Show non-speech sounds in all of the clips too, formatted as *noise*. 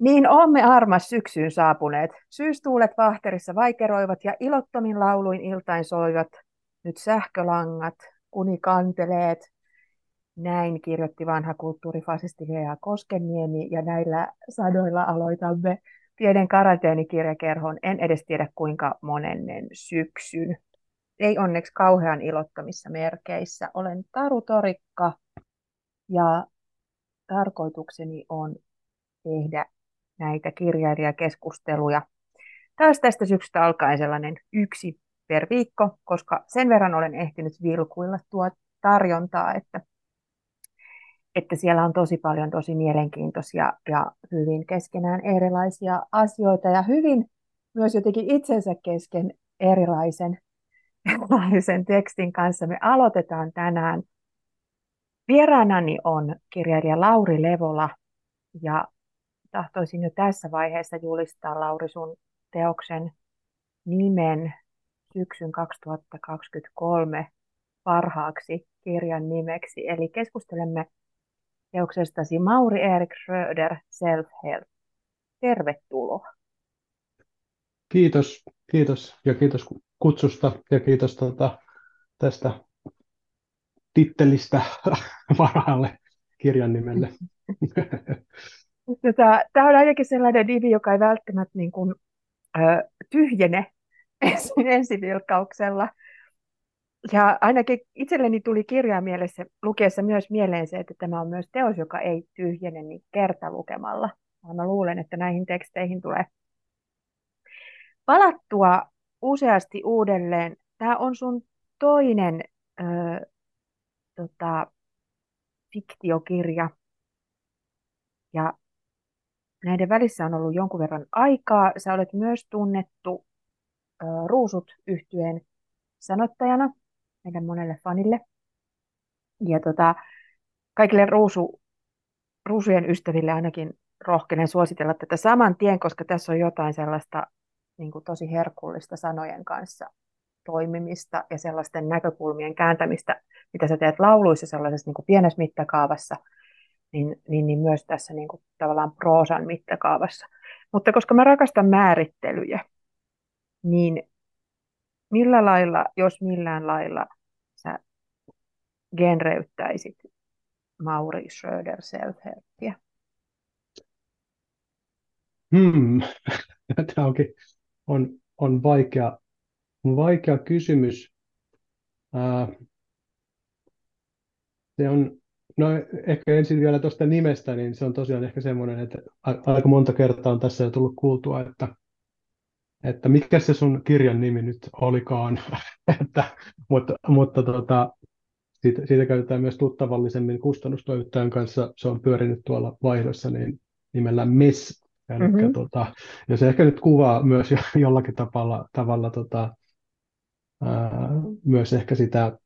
Niin olemme armas syksyyn saapuneet. Syystuulet vahterissa vaikeroivat ja ilottomin lauluin iltain soivat. Nyt sähkölangat, kunikanteleet. Näin kirjoitti vanha kulttuurifasisti Lea Koskeniemi ja näillä sadoilla aloitamme pienen karanteenikirjakerhon. En edes tiedä kuinka monennen syksyn. Ei onneksi kauhean ilottomissa merkeissä. Olen Taru Torikka ja tarkoitukseni on tehdä näitä kirjailijakeskusteluja. Taas tästä syksystä alkaen sellainen yksi per viikko, koska sen verran olen ehtinyt vilkuilla tuo tarjontaa, että, että siellä on tosi paljon tosi mielenkiintoisia ja hyvin keskenään erilaisia asioita ja hyvin myös jotenkin itsensä kesken erilaisen, erilaisen tekstin kanssa. Me aloitetaan tänään. Vieraanani on kirjailija Lauri Levola ja tahtoisin jo tässä vaiheessa julistaa Lauri sun teoksen nimen syksyn 2023 parhaaksi kirjan nimeksi. Eli keskustelemme teoksestasi Mauri Erik Schröder Self-Help. Tervetuloa. Kiitos, kiitos ja kiitos kutsusta ja kiitos tuota, tästä tittelistä *laughs* varaalle kirjan nimelle. *laughs* Tota, tämä on ainakin sellainen nimi, joka ei välttämättä niin kuin, ö, tyhjene *laughs* ensivilkauksella. Ja ainakin itselleni tuli kirjaa mielessä, lukiessa myös mieleen se, että tämä on myös teos, joka ei tyhjene niin kertalukemalla. Mä luulen, että näihin teksteihin tulee palattua useasti uudelleen. Tämä on sun toinen ö, tota, fiktiokirja. Ja näiden välissä on ollut jonkun verran aikaa. Sä olet myös tunnettu ö, Ruusut yhtyeen sanottajana meidän monelle fanille. Ja tota, kaikille ruusu, ruusujen ystäville ainakin rohkenen suositella tätä saman tien, koska tässä on jotain sellaista niin kuin tosi herkullista sanojen kanssa toimimista ja sellaisten näkökulmien kääntämistä, mitä sä teet lauluissa sellaisessa niin kuin pienessä mittakaavassa – niin, niin, niin myös tässä niin kuin tavallaan proosan mittakaavassa. Mutta koska mä rakastan määrittelyjä, niin millä lailla, jos millään lailla, sä genreyttäisit Mauri Schröder self Hmm. *laughs* Tämä onkin, on, on vaikea, vaikea kysymys. Uh, se on, No ehkä ensin vielä tuosta nimestä, niin se on tosiaan ehkä semmoinen, että aika monta kertaa on tässä jo tullut kuultua, että, että mikä se sun kirjan nimi nyt olikaan, *laughs* että, mutta, mutta tota, siitä, siitä käytetään myös tuttavallisemmin kustannustoimittajan kanssa, se on pyörinyt tuolla vaihdossa niin nimellä MES, Eli, mm-hmm. tota, ja se ehkä nyt kuvaa myös jollakin tavalla, tavalla tota, ää, myös ehkä sitä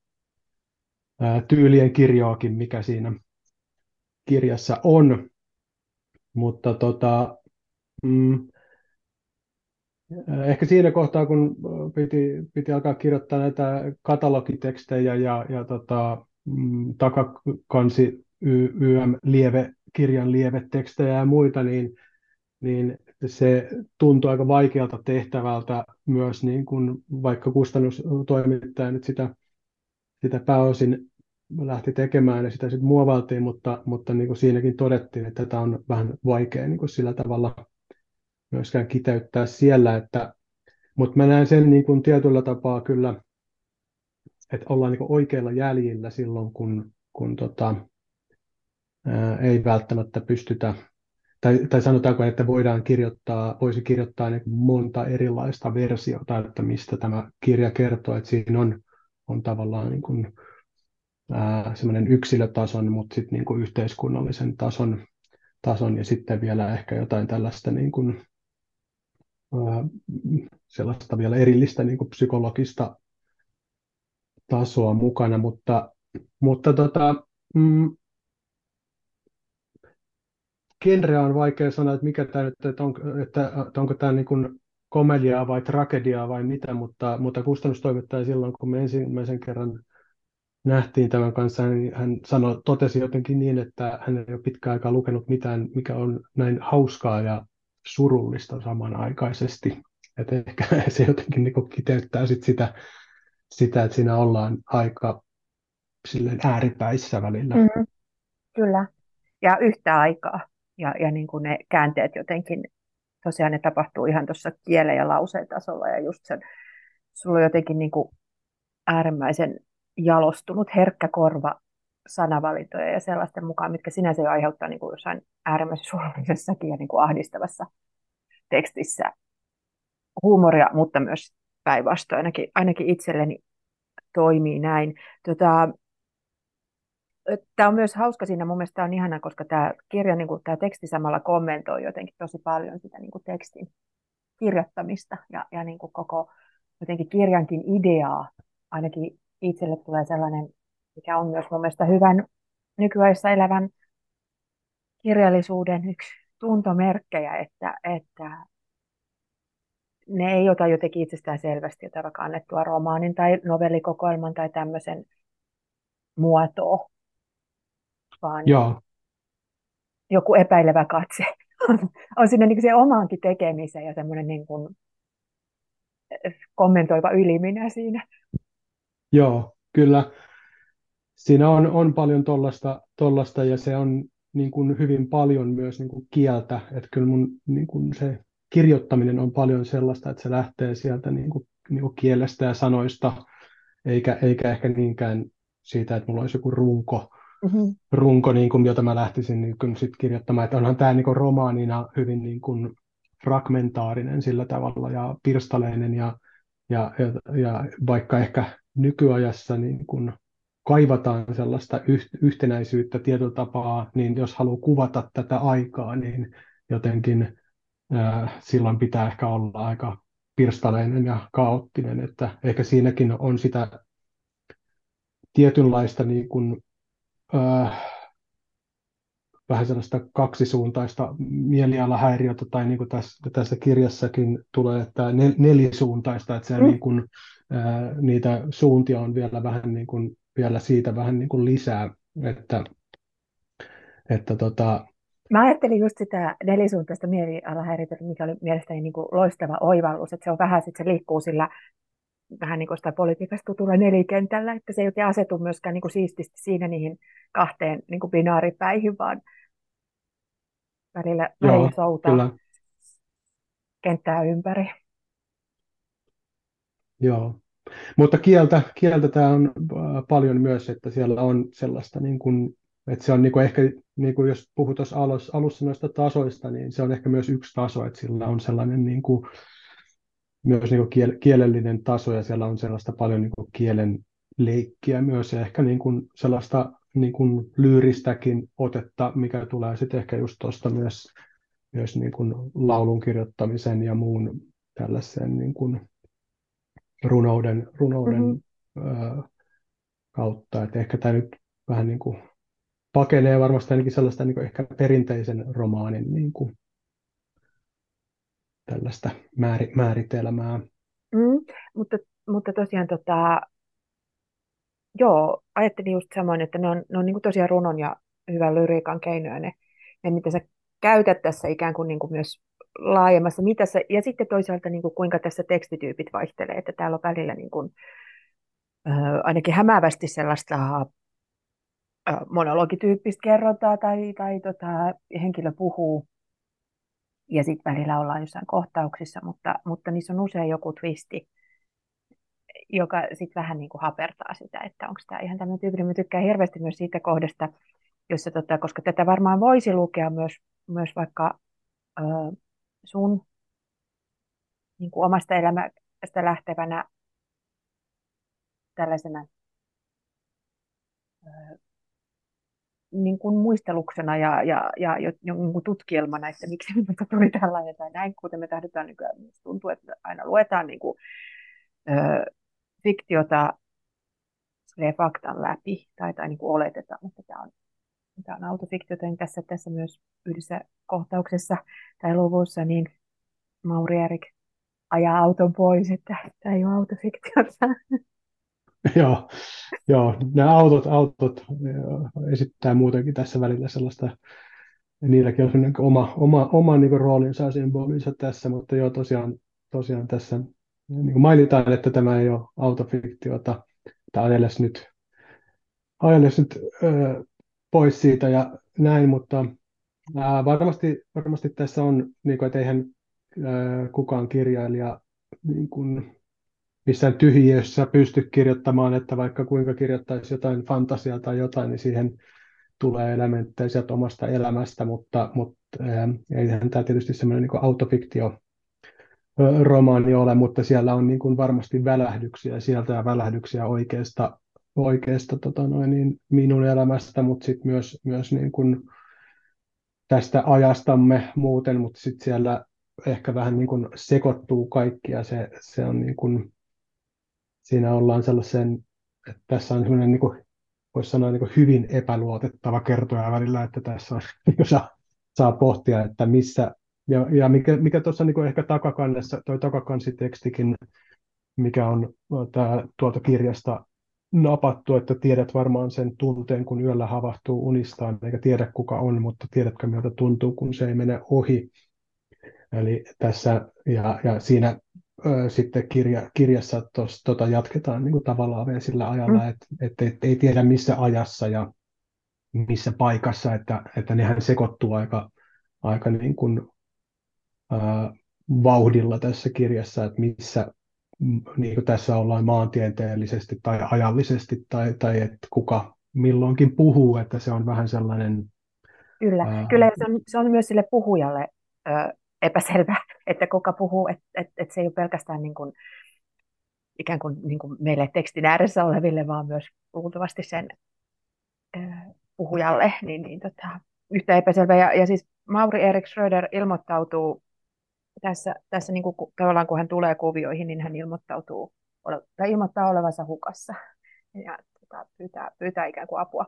tyylien kirjoakin, mikä siinä kirjassa on. Mutta tota, mm, ehkä siinä kohtaa, kun piti, piti alkaa kirjoittaa näitä katalogitekstejä ja, ja tota, mm, takakansi YM lieve, kirjan lievetekstejä ja muita, niin, niin se tuntui aika vaikealta tehtävältä myös, niin kuin vaikka kustannustoimittaja nyt sitä sitä pääosin lähti tekemään ja sitä sitten muovaltiin, mutta, mutta niin kuin siinäkin todettiin, että tätä on vähän vaikea niin kuin sillä tavalla myöskään kiteyttää siellä, että, mutta mä näen sen niin kuin tietyllä tapaa kyllä, että ollaan niin kuin oikeilla jäljillä silloin, kun, kun tota, ää, ei välttämättä pystytä, tai, tai sanotaanko, että voidaan kirjoittaa, voisi kirjoittaa niin monta erilaista versiota, että mistä tämä kirja kertoo, että siinä on on tavallaan niin kuin, ää, yksilötason, mutta sitten niin yhteiskunnallisen tason, tason ja sitten vielä ehkä jotain tällaista niin kuin, ää, sellaista vielä erillistä niin kuin psykologista tasoa mukana, mutta, mutta tota, mm, genre on vaikea sanoa, että mikä tämä nyt, että, on, että, että onko tämä niin kuin komediaa vai tragediaa vai mitä, mutta, mutta kustannustoimittaja silloin, kun me ensimmäisen kerran nähtiin tämän kanssa, niin hän sanoi, totesi jotenkin niin, että hän ei ole pitkään aikaa lukenut mitään, mikä on näin hauskaa ja surullista samanaikaisesti. Että ehkä *laughs* se jotenkin niin kiteyttää sit sitä, sitä, että siinä ollaan aika silleen ääripäissä välillä. Mm, kyllä, ja yhtä aikaa. Ja, ja niin kuin ne käänteet jotenkin, tosiaan ne tapahtuu ihan tuossa kielen ja lauseen tasolla. Ja just sen, sulla on jotenkin niin kuin äärimmäisen jalostunut, herkkä korva sanavalintoja ja sellaisten mukaan, mitkä sinänsä jo aiheuttaa niin kuin jossain äärimmäisen surullisessakin ja niin kuin ahdistavassa tekstissä huumoria, mutta myös päinvastoin ainakin, ainakin itselleni toimii näin. Tota, Tämä on myös hauska siinä, mun mielestä on ihana, koska tämä kirja, niin kuin, tämä teksti samalla kommentoi jotenkin tosi paljon sitä niin kuin tekstin kirjoittamista ja, ja niin kuin koko jotenkin kirjankin ideaa. Ainakin itselle tulee sellainen, mikä on myös mun mielestä hyvän nykyajassa elävän kirjallisuuden yksi tuntomerkkejä, että, että ne ei ota jotenkin itsestään selvästi jotain vaikka annettua romaanin tai novellikokoelman tai tämmöisen muotoa, vaan Joo. joku epäilevä katse *laughs* on, on siinä niin se omaankin tekemiseen ja semmoinen niin kuin kommentoiva yliminä siinä. Joo, kyllä. Siinä on, on paljon tollasta, tollasta ja se on niin kuin hyvin paljon myös niin kuin kieltä. Että kyllä mun niin kuin se kirjoittaminen on paljon sellaista, että se lähtee sieltä niin kuin, niin kuin kielestä ja sanoista, eikä, eikä ehkä niinkään siitä, että mulla olisi joku runko, mm-hmm. runko niin kuin, jota mä lähtisin niin kuin, sit kirjoittamaan. Että onhan tämä niin kuin, romaanina hyvin niin kuin, fragmentaarinen sillä tavalla ja pirstaleinen ja, ja, ja, ja vaikka ehkä nykyajassa niin kun kaivataan sellaista yhtenäisyyttä tietyllä tapaa, niin jos haluaa kuvata tätä aikaa, niin jotenkin silloin pitää ehkä olla aika pirstaleinen ja kaoottinen, että ehkä siinäkin on sitä tietynlaista niin ää, vähän sellaista kaksisuuntaista mielialahäiriötä, tai niin kuin tässä, tässä kirjassakin tulee, että nel, nelisuuntaista, että se mm. niin kuin, ää, niitä suuntia on vielä vähän niin kuin, vielä siitä vähän niin kuin lisää, että, että tota, Mä ajattelin just sitä nelisuuntaista mielialahäiriötä, mikä oli mielestäni niin kuin loistava oivallus, että se on vähän, että se liikkuu sillä vähän niin kuin sitä politiikasta tutulla nelikentällä, että se ei oikein asetu myöskään niin kuin siististi siinä niihin kahteen niin kuin binaaripäihin, vaan välillä, Joo, välillä soutaa kyllä. kenttää ympäri. Joo, mutta kieltä, kieltä tämä on äh, paljon myös, että siellä on sellaista, niin kuin, että se on niin kuin ehkä, niin kuin jos puhutaan alussa, alussa noista tasoista, niin se on ehkä myös yksi taso, että sillä on sellainen niin kuin, myös niin kuin kiel, kielellinen taso ja siellä on sellaista paljon niin kuin kielen leikkiä myös ja ehkä niin kuin sellaista niin kuin lyyristäkin otetta, mikä tulee sitten ehkä just tuosta myös, myös niin kuin laulun kirjoittamisen ja muun tällaisen niin kuin runouden, runouden mm-hmm. ö, kautta. Et ehkä tämä nyt vähän niin kuin pakenee varmasti ainakin sellaista niin kuin ehkä perinteisen romaanin niin kuin tällaista määri, määritelmää. Mm, mutta, mutta tosiaan tota, joo, ajattelin just samoin, että ne on, ne on niin kuin tosiaan runon ja hyvän lyriikan keinoja ne, ne mitä sä käytät tässä ikään kuin, niin kuin myös laajemmassa mitassa. Ja sitten toisaalta niin kuin kuinka tässä tekstityypit vaihtelee, että täällä on välillä niin kuin, äh, ainakin hämäävästi sellaista äh, monologityyppistä kerrotaan tai, tai tota, henkilö puhuu ja sitten välillä ollaan jossain kohtauksissa, mutta, mutta niissä on usein joku twisti, joka sitten vähän niin kuin hapertaa sitä, että onko tämä ihan tämmöinen tyypillinen. Mä tykkään hirveästi myös siitä kohdasta, jossa, tota, koska tätä varmaan voisi lukea myös, myös vaikka ö, sun niin kuin omasta elämästä lähtevänä tällaisena niin kuin muisteluksena ja, ja, ja jonkun tutkielmana, että miksi *laughs* minusta tuli tällainen tai näin, kuten me tahdotaan nykyään, tuntuu, että aina luetaan niin kuin, ö, fiktiota faktan läpi, tai, tai niin kuin oletetaan, että tämä on, tämä on autofiktiota, niin tässä, tässä myös yhdessä kohtauksessa tai luvussa, niin Mauri Erik ajaa auton pois, että tämä ei ole autofiktiota. *laughs* *laughs* joo, joo, nämä autot, autot esittää muutenkin tässä välillä sellaista, niilläkin on niin oma, oma, oma niin roolinsa ja symbolinsa tässä, mutta joo, tosiaan, tosiaan tässä niin mainitaan, että tämä ei ole autofiktiota, tai ajelles nyt, ajelles nyt ö, pois siitä ja näin, mutta ää, varmasti, varmasti tässä on, niin kuin, että eihän ää, kukaan kirjailija niin kuin, missään tyhjiössä pysty kirjoittamaan, että vaikka kuinka kirjoittaisi jotain fantasiaa tai jotain, niin siihen tulee elementtejä sieltä omasta elämästä, mutta, mutta eihän tämä tietysti semmoinen niin autofiktio romaani ole, mutta siellä on niin kuin varmasti välähdyksiä sieltä ja välähdyksiä oikeasta, oikeasta tota noin, niin minun elämästä, mutta sitten myös, myös niin kuin tästä ajastamme muuten, mutta sitten siellä ehkä vähän niin kuin sekoittuu kaikki ja se, se on niin kuin, siinä ollaan sellaisen, että tässä on sellainen niin kuin, voisi sanoa niin kuin hyvin epäluotettava kertoja välillä, että tässä on, *laughs* niin saa, saa pohtia, että missä, ja, ja mikä, mikä tuossa niin ehkä takakannessa, toi takakansitekstikin, mikä on tää, tuolta kirjasta napattu, että tiedät varmaan sen tunteen, kun yöllä havahtuu unistaan, eikä tiedä kuka on, mutta tiedätkö miltä tuntuu, kun se ei mene ohi. Eli tässä, ja, ja siinä ö, sitten kirja, kirjassa tos, tota jatketaan niin kuin tavallaan vielä sillä ajalla, mm. että et, et, ei tiedä missä ajassa ja missä paikassa, että, että nehän sekoittuu aika, aika niin kuin, ö, vauhdilla tässä kirjassa, että missä niin kuin tässä ollaan maantieteellisesti tai ajallisesti, tai, tai että kuka milloinkin puhuu, että se on vähän sellainen... Kyllä, ää... kyllä se, on, se on myös sille puhujalle ö, epäselvä, *laughs* että kuka puhuu, että et, et se ei ole pelkästään niin kuin, ikään kuin, niin kuin meille tekstin ääressä oleville, vaan myös luultavasti sen ö, puhujalle, niin, niin tota, yhtä epäselvä. Ja, ja siis Mauri Erik Schröder ilmoittautuu tässä, tässä niin kuin, tavallaan kun hän tulee kuvioihin, niin hän ilmoittautuu, tai ilmoittaa olevansa hukassa ja tota, pyytää, pyytää ikään kuin apua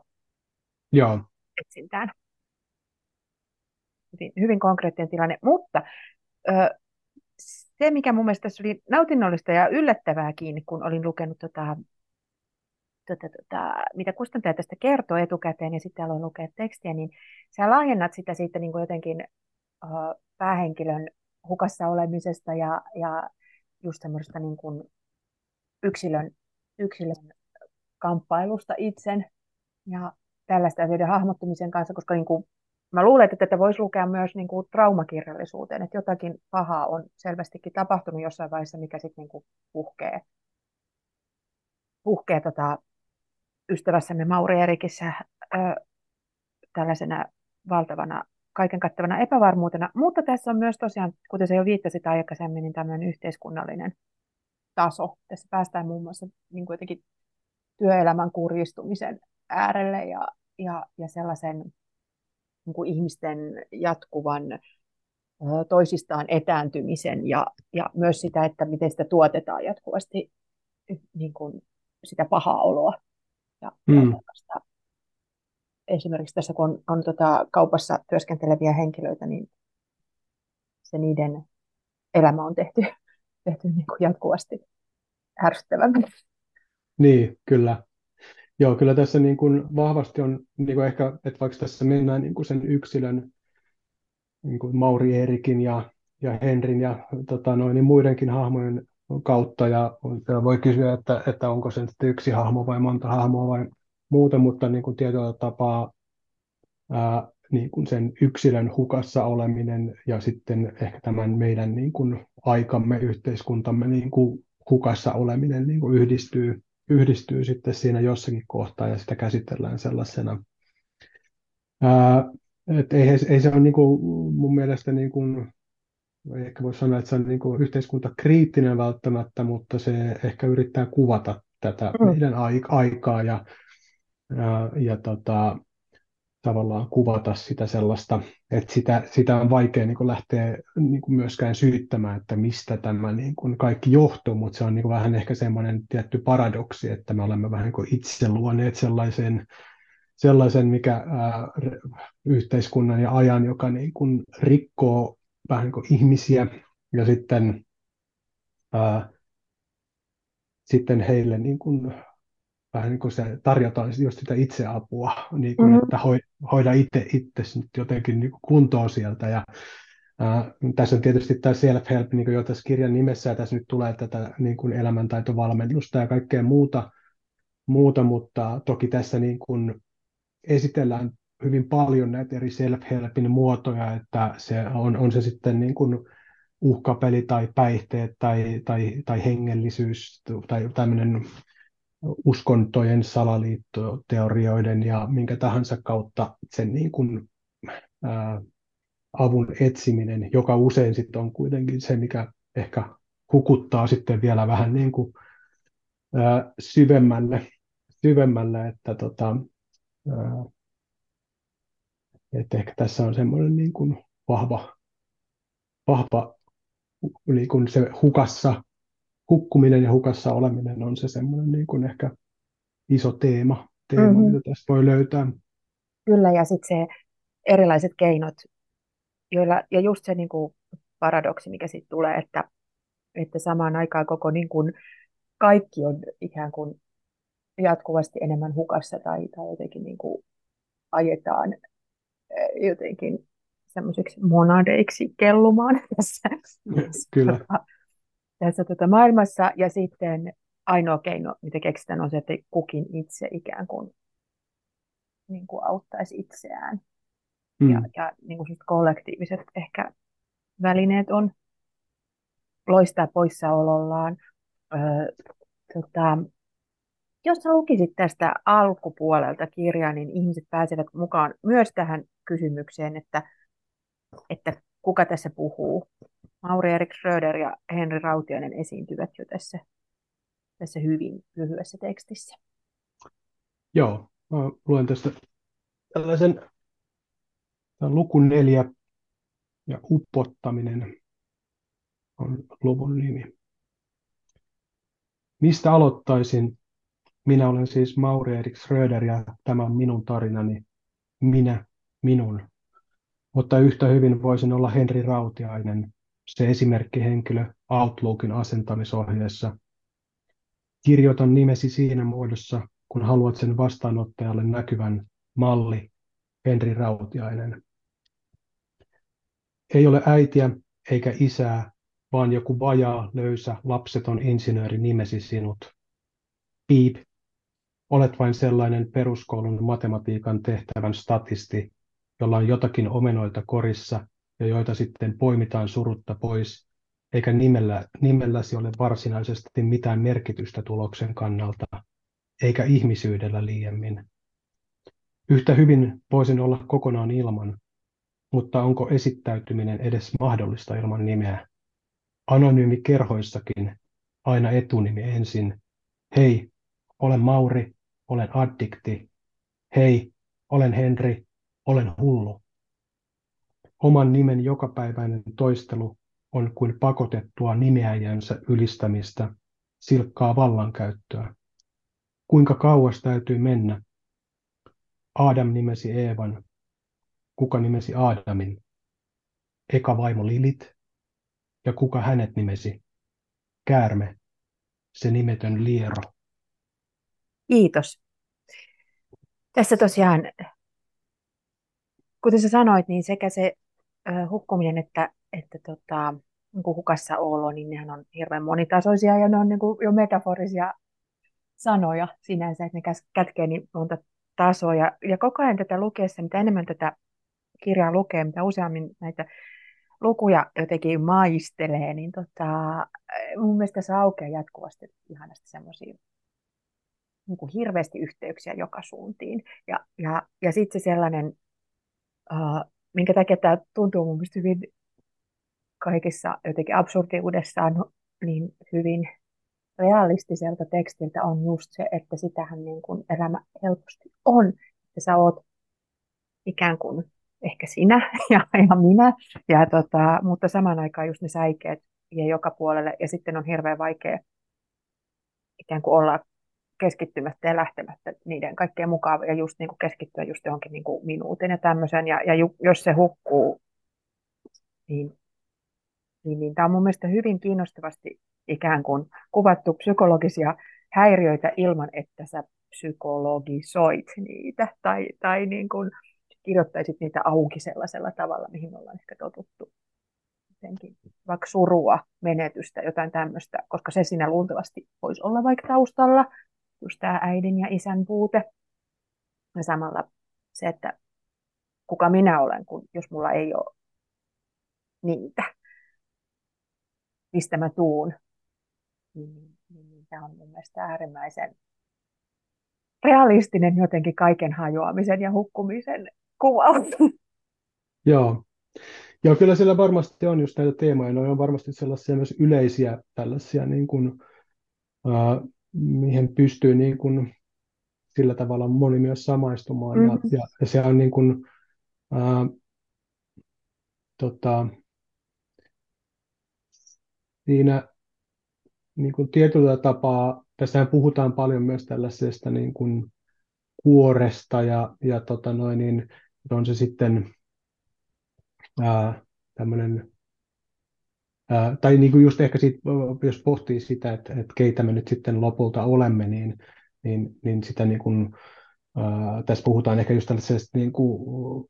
Joo. etsintään. Hyvin, hyvin konkreettinen tilanne, mutta ö, se, mikä mun mielestä tässä oli nautinnollista ja yllättävääkin, kun olin lukenut tota, tota, tota, mitä kustantaja tästä kertoo etukäteen ja sitten aloin lukea tekstiä, niin sä laajennat sitä siitä niin kuin jotenkin ö, päähenkilön hukassa olemisesta ja, ja just semmoista niin kuin yksilön, yksilön kamppailusta itsen ja tällaista asioiden hahmottumisen kanssa, koska niin kuin, mä luulen, että tätä voisi lukea myös niin kuin traumakirjallisuuteen, että jotakin pahaa on selvästikin tapahtunut jossain vaiheessa, mikä sitten niin puhkee, puhkee tota, ystävässämme Mauri Erikissä ö, tällaisena valtavana kaiken kattavana epävarmuutena, mutta tässä on myös tosiaan, kuten se jo viittasit aikaisemmin, niin tämmöinen yhteiskunnallinen taso. Tässä päästään muun muassa niin kuin jotenkin työelämän kurjistumisen äärelle ja, ja, ja sellaisen niin kuin ihmisten jatkuvan toisistaan etääntymisen ja, ja myös sitä, että miten sitä tuotetaan jatkuvasti niin kuin sitä pahaa oloa ja, mm. ja esimerkiksi tässä, kun on, on tota, kaupassa työskenteleviä henkilöitä, niin se niiden elämä on tehty, *laughs* tehty niin kuin jatkuvasti ärsyttävämmin. Niin, kyllä. Joo, kyllä tässä niin kuin vahvasti on niin kuin ehkä, että vaikka tässä mennään niin kuin sen yksilön, niin kuin Mauri Erikin ja, ja Henrin ja tota noin, niin muidenkin hahmojen kautta, ja voi kysyä, että, että onko se sitten yksi hahmo vai monta hahmoa vai muuta, mutta niin kuin tietyllä tapaa ää, niin kuin sen yksilön hukassa oleminen ja sitten ehkä tämän meidän niin kuin aikamme, yhteiskuntamme niin kuin hukassa oleminen niin kuin yhdistyy, yhdistyy sitten siinä jossakin kohtaa ja sitä käsitellään sellaisena. Ää, et ei, ei se ole niin kuin, mun mielestä niin kuin, ehkä voi sanoa, että se on niin kuin yhteiskuntakriittinen välttämättä, mutta se ehkä yrittää kuvata tätä mm. meidän aikaa ja ja, ja tota, tavallaan kuvata sitä sellaista, että sitä, sitä on vaikea niin kuin lähteä niin kuin myöskään syyttämään, että mistä tämä niin kuin kaikki johtuu, mutta se on niin kuin vähän ehkä semmoinen tietty paradoksi, että me olemme vähän niin kuin itse luoneet sellaisen, sellaisen mikä ää, yhteiskunnan ja ajan, joka niin kuin rikkoo vähän niin kuin ihmisiä ja sitten, ää, sitten heille niin kuin vähän niin kuin se tarjotaan just sitä itseapua, niin kuin, mm-hmm. että hoida itse itsesi nyt jotenkin niin kuntoon sieltä. Ja, ää, tässä on tietysti tämä self-help, niin jo tässä kirjan nimessä, ja tässä nyt tulee tätä niin kuin elämäntaitovalmennusta ja kaikkea muuta, muuta, mutta toki tässä niin kuin esitellään hyvin paljon näitä eri self-helpin muotoja, että se on, on se sitten niin kuin uhkapeli tai päihteet tai, tai, tai hengellisyys tai tämmöinen uskontojen salaliittoteorioiden ja minkä tahansa kautta sen niin kuin, ää, avun etsiminen, joka usein sitten on kuitenkin se, mikä ehkä hukuttaa sitten vielä vähän niin kuin, ää, syvemmälle, syvemmälle, että tota, ää, että ehkä tässä on semmoinen niin kuin vahva, vahva niin kuin se hukassa, hukkuminen ja hukassa oleminen on se semmoinen niin kuin ehkä iso teema, teema mm-hmm. mitä tästä voi löytää. Kyllä, ja sitten se erilaiset keinot, joilla, ja just se niin kuin paradoksi, mikä sitten tulee, että, että samaan aikaan koko niin kuin kaikki on ikään kuin jatkuvasti enemmän hukassa tai, tai jotenkin niin kuin ajetaan jotenkin semmoiseksi monadeiksi kellumaan *laughs* tässä, Kyllä. Tässä tota maailmassa. Ja sitten ainoa keino, mitä keksitään, on se, että kukin itse ikään kuin, niin kuin auttaisi itseään. Mm. Ja, ja niin kuin kollektiiviset ehkä välineet on loistaa poissaolollaan. Öö, tota, jos sä lukisit tästä alkupuolelta kirjaa, niin ihmiset pääsevät mukaan myös tähän kysymykseen, että, että kuka tässä puhuu. Mauri Erik Schröder ja Henri Rautiainen esiintyvät jo tässä, tässä hyvin lyhyessä tekstissä. Joo, mä luen tästä tällaisen luku neljä ja upottaminen on luvun nimi. Mistä aloittaisin? Minä olen siis Mauri Erik Schröder ja tämä on minun tarinani. Minä, minun. Mutta yhtä hyvin voisin olla Henri Rautiainen, se esimerkkihenkilö Outlookin asentamisohjeessa. Kirjoitan nimesi siinä muodossa, kun haluat sen vastaanottajalle näkyvän malli Henri Rautiainen. Ei ole äitiä eikä isää, vaan joku vajaa, löysä, lapseton insinööri nimesi sinut. Piip, Olet vain sellainen peruskoulun matematiikan tehtävän statisti, jolla on jotakin omenoita korissa ja joita sitten poimitaan surutta pois, eikä nimellä, nimelläsi ole varsinaisesti mitään merkitystä tuloksen kannalta, eikä ihmisyydellä liiemmin. Yhtä hyvin voisin olla kokonaan ilman, mutta onko esittäytyminen edes mahdollista ilman nimeä? Anonyymi kerhoissakin, aina etunimi ensin. Hei, olen Mauri, olen addikti. Hei, olen Henri, olen hullu. Oman nimen jokapäiväinen toistelu on kuin pakotettua nimeäjänsä ylistämistä, silkkaa vallankäyttöä. Kuinka kauas täytyy mennä? Adam nimesi Eevan. Kuka nimesi Aadamin? Eka vaimo Lilit. Ja kuka hänet nimesi? Käärme, se nimetön liero. Kiitos. Tässä tosiaan, kuten sä sanoit, niin sekä se hukkuminen että, että tota, niin kuin hukassa olo, niin nehän on hirveän monitasoisia ja ne on niin kuin jo metaforisia sanoja sinänsä, että ne kätkee niin monta tasoa. Ja, ja koko ajan tätä lukeessa, mitä enemmän tätä kirjaa lukee, mitä useammin näitä lukuja jotenkin maistelee, niin tota, mun mielestä se aukeaa jatkuvasti ihanasti semmoisia niin kuin hirveästi yhteyksiä joka suuntiin. Ja, ja, ja sitten se sellainen, minkä takia tämä tuntuu mun mielestä hyvin kaikissa jotenkin absurdiudessaan niin hyvin realistiselta tekstiltä on just se, että sitähän niin kuin elämä helposti on. Että sä oot ikään kuin ehkä sinä *laughs* ja, ja minä, ja tota, mutta samaan aikaan just ne säikeet ja joka puolelle, ja sitten on hirveän vaikea ikään kuin olla keskittymättä ja lähtemättä niiden kaikkien mukaan ja just niin kuin keskittyä just johonkin niin kuin minuutin ja tämmöisen. Ja, ja ju, jos se hukkuu, niin, niin, niin tämä on mun mielestä hyvin kiinnostavasti ikään kuin kuvattu psykologisia häiriöitä ilman, että sä psykologisoit niitä tai, tai niin kuin kirjoittaisit niitä auki sellaisella tavalla, mihin ollaan ehkä totuttu. Jotenkin, vaikka surua, menetystä, jotain tämmöistä, koska se siinä luultavasti voisi olla vaikka taustalla, just tämä äidin ja isän puute. Ja samalla se, että kuka minä olen, kun jos mulla ei ole niitä, mistä mä tuun, niin, niin, niin tämä on mun mielestä äärimmäisen realistinen jotenkin kaiken hajoamisen ja hukkumisen kuvaus. Joo. Joo, kyllä siellä varmasti on just näitä teemoja. Ne on varmasti sellaisia myös yleisiä tällaisia, niin kuin, äh, mihin pystyy niin kuin, sillä tavalla moni myös samaistumaan. Mm-hmm. Ja, ja, se on niin kuin, äh, tota, siinä niin kuin tietyllä tapaa, tässä puhutaan paljon myös tällaisesta niin kuin kuoresta ja, ja tota noin, niin on se sitten ää, tämmöinen, tai niin kuin just ehkä sit, jos pohtii sitä, että, että keitä me nyt sitten lopulta olemme, niin, niin, niin sitä niin kuin, ää, tässä puhutaan ehkä just tällaisesta niin kuin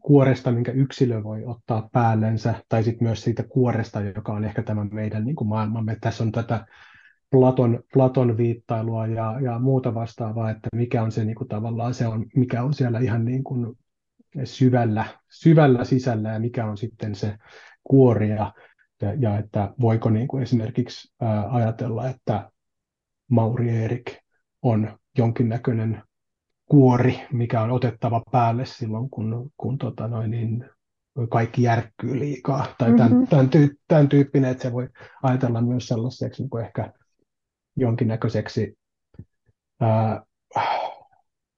kuoresta, minkä yksilö voi ottaa päällensä, tai sitten myös siitä kuoresta, joka on ehkä tämä meidän niin kuin maailmamme. Tässä on tätä Platon, Platon viittailua ja, ja muuta vastaavaa, että mikä on se niin kuin tavallaan se on, mikä on siellä ihan niin kuin syvällä, syvällä sisällä ja mikä on sitten se kuori ja, ja, ja että voiko niin kuin esimerkiksi ää, ajatella, että Mauri Erik on jonkinnäköinen kuori, mikä on otettava päälle silloin, kun, kun tota noin, niin kaikki järkkyy liikaa. Tai mm-hmm. tämän, tämän, tyy, tämän tyyppinen, että se voi ajatella myös sellaiseksi niin kuin ehkä jonkinnäköiseksi ää,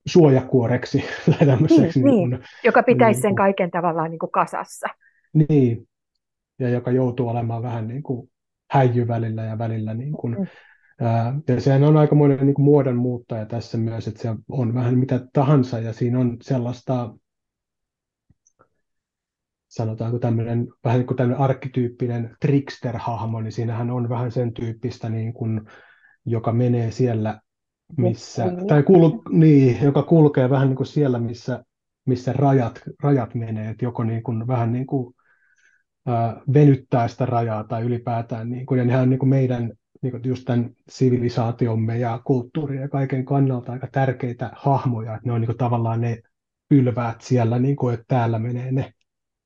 suojakuoreksi. Tai niin, niin, niin, joka pitäisi niin, sen kaiken tavallaan niin kuin kasassa. Niin, ja joka joutuu olemaan vähän niin kuin häijy välillä ja välillä niin kuin, mm. Ja sehän on aikamoinen niin kuin muodon muuttaja tässä myös, että se on vähän mitä tahansa ja siinä on sellaista, sanotaanko tämmöinen, vähän niin kuin tämmöinen arkkityyppinen trickster-hahmo, niin siinähän on vähän sen tyyppistä, niin kuin, joka menee siellä, missä, tai kul, niin, joka kulkee vähän niin kuin siellä, missä, missä rajat, rajat menee, että joko niin kuin, vähän niin kuin, venyttää sitä rajaa tai ylipäätään, niin kuin, ja nehän on niin kuin meidän niin just tämän sivilisaatiomme ja kulttuurin ja kaiken kannalta aika tärkeitä hahmoja, että ne on niin kuin tavallaan ne pylväät siellä, niin kuin, että täällä menee ne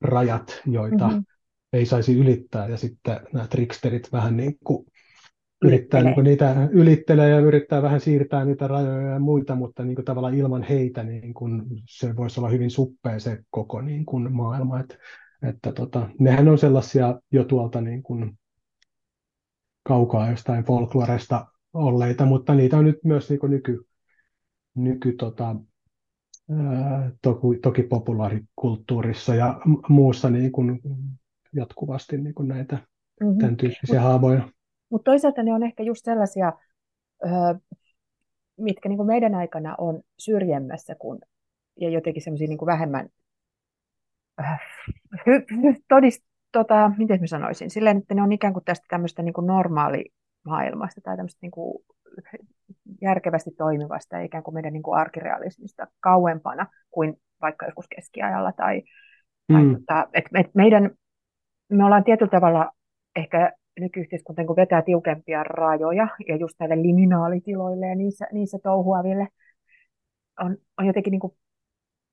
rajat, joita mm-hmm. ei saisi ylittää, ja sitten nämä tricksterit vähän niin kuin yrittää niin kuin niitä ylittelee ja yrittää vähän siirtää niitä rajoja ja muita, mutta niin kuin tavallaan ilman heitä niin kuin se voisi olla hyvin suppea se koko niin kuin maailma, että, että tota, nehän on sellaisia jo tuolta niin kuin kaukaa jostain folkloresta olleita, mutta niitä on nyt myös niin nyky, nyky tota, toki, toki populaarikulttuurissa ja muussa niin kuin jatkuvasti niin kuin näitä mm-hmm. tämän tyyppisiä haavoja. Mutta toisaalta ne on ehkä just sellaisia, mitkä niin kuin meidän aikana on syrjemmässä kuin, ja jotenkin semmoisia niin vähemmän todist, tota, miten mä sanoisin, silleen, että ne on ikään kuin tästä tämmöistä niin kuin normaalimaailmasta tai tämmöistä niin kuin järkevästi toimivasta ja ikään kuin meidän niin kuin arkirealismista kauempana kuin vaikka joskus keskiajalla. Tai, mm. tai tota, et, et meidän, me ollaan tietyllä tavalla ehkä nykyyhteiskunta niin vetää tiukempia rajoja ja just näille liminaalitiloille ja niissä, niissä touhuaville on, on jotenkin niin kuin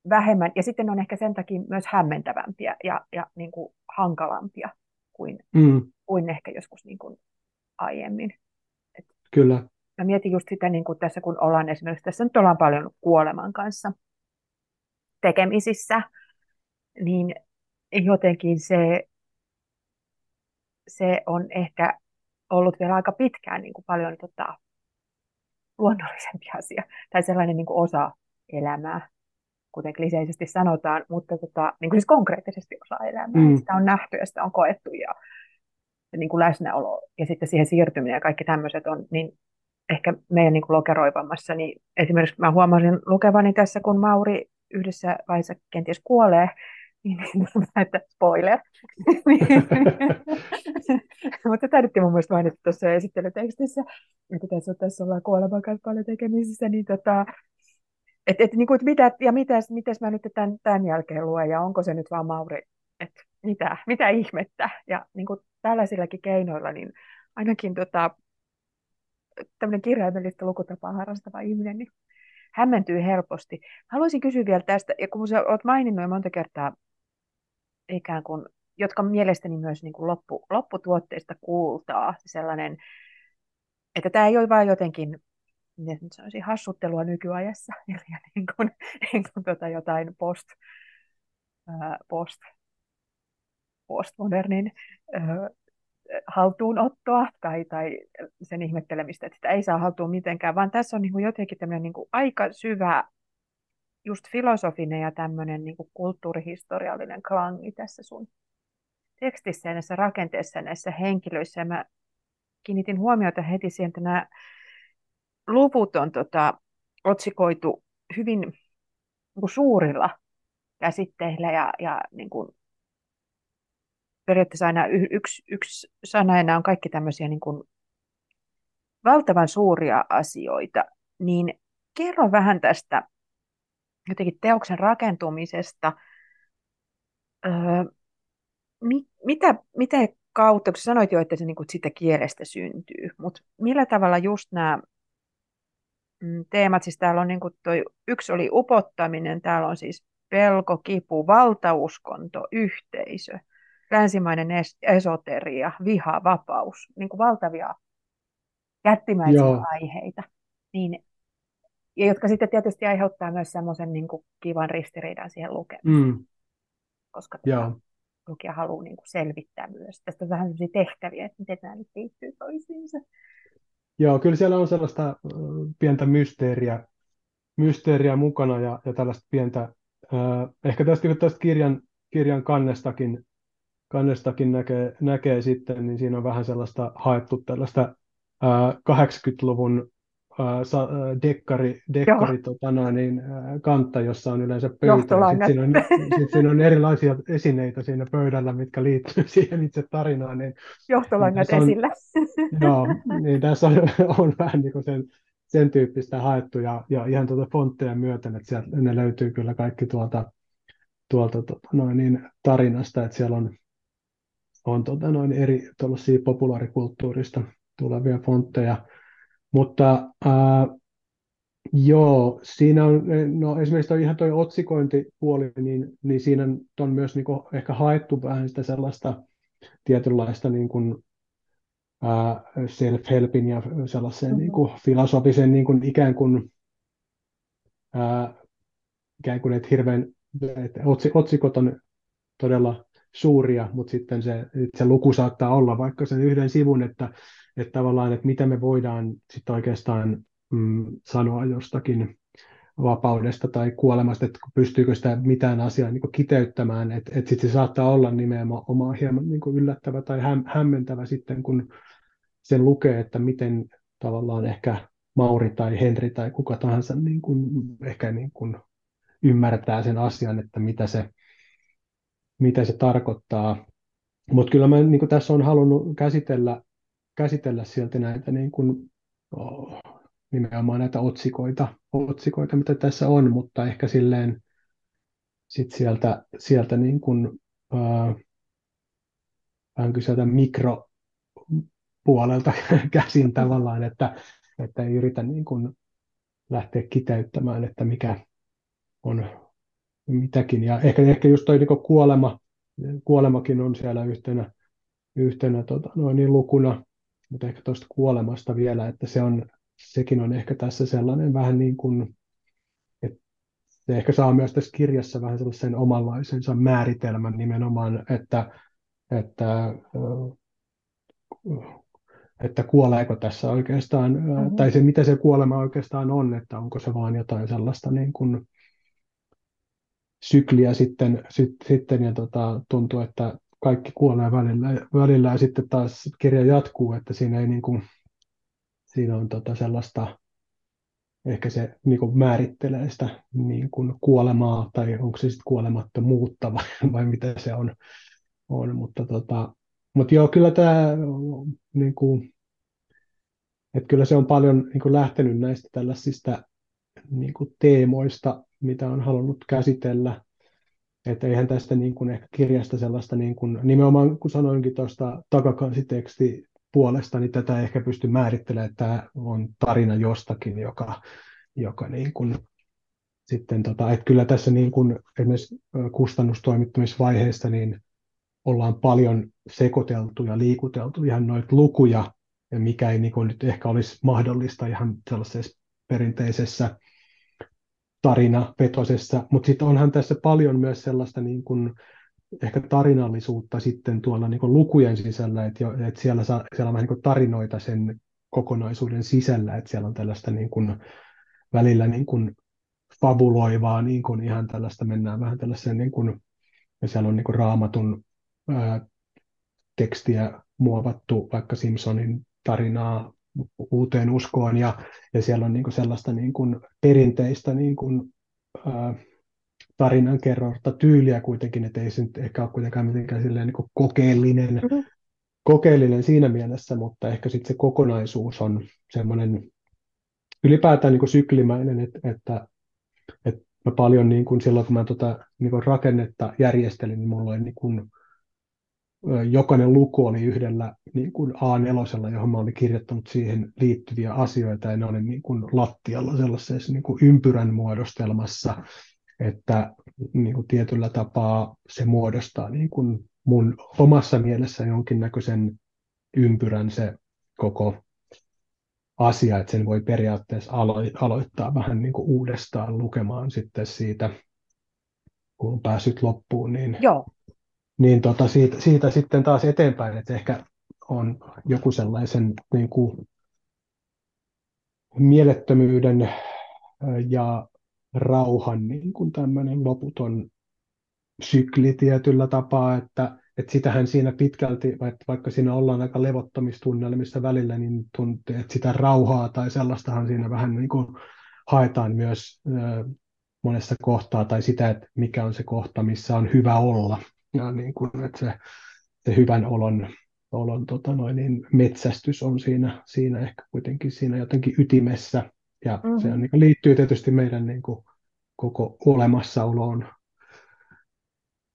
vähemmän, ja sitten on ehkä sen takia myös hämmentävämpiä ja, ja niin kuin hankalampia kuin, mm. kuin ehkä joskus niin kuin aiemmin. Et Kyllä. Mä mietin just sitä, niin kuin tässä kun ollaan esimerkiksi, tässä nyt ollaan paljon kuoleman kanssa tekemisissä, niin jotenkin se, se on ehkä ollut vielä aika pitkään niin kuin paljon tota, luonnollisempi asia, tai sellainen niin kuin osa elämää kuten kliseisesti sanotaan, mutta tota, niin kuin siis konkreettisesti osa elämää. Mm. Sitä on nähty ja sitä on koettu ja, ja niin kuin läsnäolo ja sitten siihen siirtyminen ja kaikki tämmöiset on niin ehkä meidän niin kuin lokeroivammassa. Niin esimerkiksi mä huomasin lukevani tässä, kun Mauri yhdessä vaiheessa kenties kuolee, niin, että spoiler, *laughs* Mutta taidettiin mun mielestä mainita tuossa esittelytekstissä, että tässä, tässä ollaan kuoleman kanssa paljon tekemisissä, niin tota, et, et, niin kuin, että mitä, ja mitäs, mitäs mä nyt tämän, tämän jälkeen luen, ja onko se nyt vaan Mauri, että mitä, mitä ihmettä. Ja niin kuin tällaisillakin keinoilla, niin ainakin tota, tämmöinen kirjaimellista lukutapaa harrastava ihminen, niin hämmentyy helposti. Haluaisin kysyä vielä tästä, ja kun sä oot maininnut jo monta kertaa ikään kuin, jotka mielestäni myös niin kuin loppu, lopputuotteista kuultaa, sellainen, että tämä ei ole vain jotenkin miten nyt sanoisin, hassuttelua nykyajassa, *laughs* eli niin kuin, niin kuin tota jotain post, post, postmodernin haltuunottoa tai, tai sen ihmettelemistä, että sitä ei saa haltuun mitenkään, vaan tässä on niin kuin jotenkin tämmöinen niin kuin aika syvä just filosofinen ja tämmöinen niin kuin kulttuurihistoriallinen klangi tässä sun tekstissä ja näissä rakenteissa ja näissä henkilöissä. Ja mä kiinnitin huomiota heti siihen, että nämä luvut on tota, otsikoitu hyvin niin suurilla käsitteillä ja, ja niin kuin periaatteessa aina y- yksi, yksi sana nämä on kaikki tämmöisiä niin kuin valtavan suuria asioita, niin kerro vähän tästä jotenkin teoksen rakentumisesta. Öö, mi, mitä, mitä kautta, kun sanoit jo, että se niin kuin siitä kielestä syntyy, mutta millä tavalla just nämä teemat, siis täällä on niin kuin toi, yksi oli upottaminen, täällä on siis pelko, kipu, valtauskonto, yhteisö – länsimainen esoteria, viha, vapaus, niin kuin valtavia jättimäisiä Joo. aiheita, niin, ja jotka sitten tietysti aiheuttaa myös semmoisen niin kuin kivan ristiriidan siihen lukemiseen, mm. koska tota, lukija haluaa niin kuin selvittää myös. Tästä on vähän sellaisia tehtäviä, että miten nämä nyt liittyy toisiinsa. Joo, kyllä siellä on sellaista pientä mysteeriä, mysteeriä mukana ja, ja tällaista pientä, äh, ehkä tästä, tästä kirjan, kirjan kannestakin kannestakin näkee, näkee sitten, niin siinä on vähän sellaista haettu tällaista ää, 80-luvun ää, sa, dekkari, dekkari tota noin, niin, kantta, jossa on yleensä pöytä. Sitten siinä, on, sit siinä on erilaisia esineitä siinä pöydällä, mitkä liittyy *laughs* siihen itse tarinaan. Niin, Johtolainnat niin esillä. *laughs* Joo, niin tässä on, on vähän niin kuin sen, sen tyyppistä haettu ja, ja ihan tuota fontteja myöten, että sieltä ne löytyy kyllä kaikki tuolta, tuolta tuota, noin niin, tarinasta, että siellä on on tota noin eri populaarikulttuurista tulevia fontteja. Mutta ää, joo, siinä on, no esimerkiksi toi, ihan tuo otsikointipuoli, niin, niin siinä on myös niin kuin ehkä haettu vähän sitä sellaista tietynlaista niin kuin, ää, self-helpin ja sellaisen mm-hmm. niin kuin filosofisen niin kuin ikään kuin, ää, ikään kuin että hirveän, että otsikot on todella suuria, mutta sitten se, se luku saattaa olla vaikka sen yhden sivun, että, että tavallaan, että mitä me voidaan sitten oikeastaan mm, sanoa jostakin vapaudesta tai kuolemasta, että pystyykö sitä mitään asiaa niin kiteyttämään, että, että sitten se saattaa olla nimenomaan hieman niin yllättävä tai häm, hämmentävä sitten, kun sen lukee, että miten tavallaan ehkä Mauri tai Henri tai kuka tahansa niin kuin, ehkä niin kuin ymmärtää sen asian, että mitä se, mitä se tarkoittaa. Mutta kyllä mä niin tässä on halunnut käsitellä, käsitellä sieltä näitä niin kuin, oh, nimenomaan näitä otsikoita, otsikoita, mitä tässä on, mutta ehkä silleen sit sieltä, sieltä niin kuin, äh, vähän sieltä mikropuolelta *laughs* käsin tavallaan, että, että ei yritä niin kuin lähteä kiteyttämään, että mikä on mitäkin. Ja ehkä, ehkä just toi niin kuolema, kuolemakin on siellä yhtenä, yhtenä tota, noin niin lukuna, mutta ehkä tuosta kuolemasta vielä, että se on, sekin on ehkä tässä sellainen vähän niin kuin, että se ehkä saa myös tässä kirjassa vähän sellaisen omanlaisensa määritelmän nimenomaan, että, että että kuoleeko tässä oikeastaan, mm-hmm. tai se mitä se kuolema oikeastaan on, että onko se vaan jotain sellaista niin kuin, sykliä sitten, sit, sitten ja tota, tuntuu, että kaikki kuolee välillä, välillä ja sitten taas kirja jatkuu, että siinä ei niin kuin, siinä on tota sellaista, ehkä se niin kuin määrittelee sitä niin kuin kuolemaa tai onko se sitten kuolemattomuutta vai, vai mitä se on, on. mutta tota, mutta joo, kyllä tämä, niin kuin, että kyllä se on paljon niin kuin lähtenyt näistä tällaisista niin kuin teemoista, mitä on halunnut käsitellä. Että eihän tästä niin kuin ehkä kirjasta sellaista, niin kuin, nimenomaan kun sanoinkin tuosta takakansiteksti puolesta, niin tätä ehkä pysty määrittelemään, että tämä on tarina jostakin, joka, joka niin kuin, sitten, tota, että kyllä tässä niin kuin esimerkiksi kustannustoimittamisvaiheessa niin ollaan paljon sekoiteltu ja liikuteltu ihan noita lukuja, ja mikä ei niin kuin nyt ehkä olisi mahdollista ihan sellaisessa perinteisessä tarinapetosessa, mutta sitten onhan tässä paljon myös sellaista niin kuin, ehkä tarinallisuutta sitten tuolla niin lukujen sisällä, että, jo, että siellä, saa, siellä on vähän niin tarinoita sen kokonaisuuden sisällä, että siellä on tällaista niin kuin, välillä niin kuin fabuloivaa, niin kuin ihan tällaista, mennään vähän tällaiseen, niin kuin, ja siellä on niin kuin raamatun ää, tekstiä muovattu vaikka Simpsonin tarinaa uuteen uskoon, ja, ja siellä on niin kuin sellaista niin kuin perinteistä niin kuin, ää, tarinankerronta tyyliä kuitenkin, että ei se nyt ehkä ole kuitenkaan mitenkään silleen niin kuin kokeellinen, mm-hmm. kokeellinen siinä mielessä, mutta ehkä sitten se kokonaisuus on semmoinen ylipäätään niin kuin syklimäinen, että, että, että mä paljon niin kuin silloin, kun mä tota, niin kuin rakennetta järjestelin, niin mulla oli niin kuin, jokainen luku oli yhdellä niin kuin A4, johon mä olin kirjoittanut siihen liittyviä asioita, ja ne oli niin kuin lattialla sellaisessa niin kuin ympyrän muodostelmassa, että niin kuin tietyllä tapaa se muodostaa niin kuin mun omassa mielessä jonkinnäköisen ympyrän se koko asia, että sen voi periaatteessa alo- aloittaa vähän niin kuin uudestaan lukemaan sitten siitä, kun on päässyt loppuun, niin, Joo. Niin tota siitä, siitä sitten taas eteenpäin, että ehkä on joku sellaisen niin kuin mielettömyyden ja rauhan niin kuin tämmöinen loputon sykli tietyllä tapaa, että, että sitähän siinä pitkälti, vaikka siinä ollaan aika levottomistunnelmissa välillä, niin tuntee, että sitä rauhaa tai sellaistahan siinä vähän niin kuin haetaan myös monessa kohtaa, tai sitä, että mikä on se kohta, missä on hyvä olla. Ja niin kuin, että se, se hyvän olon, olon tota noin, niin metsästys on siinä, siinä ehkä kuitenkin siinä jotenkin ytimessä, ja mm-hmm. se on, niin kuin, liittyy tietysti meidän niin kuin, koko olemassaoloon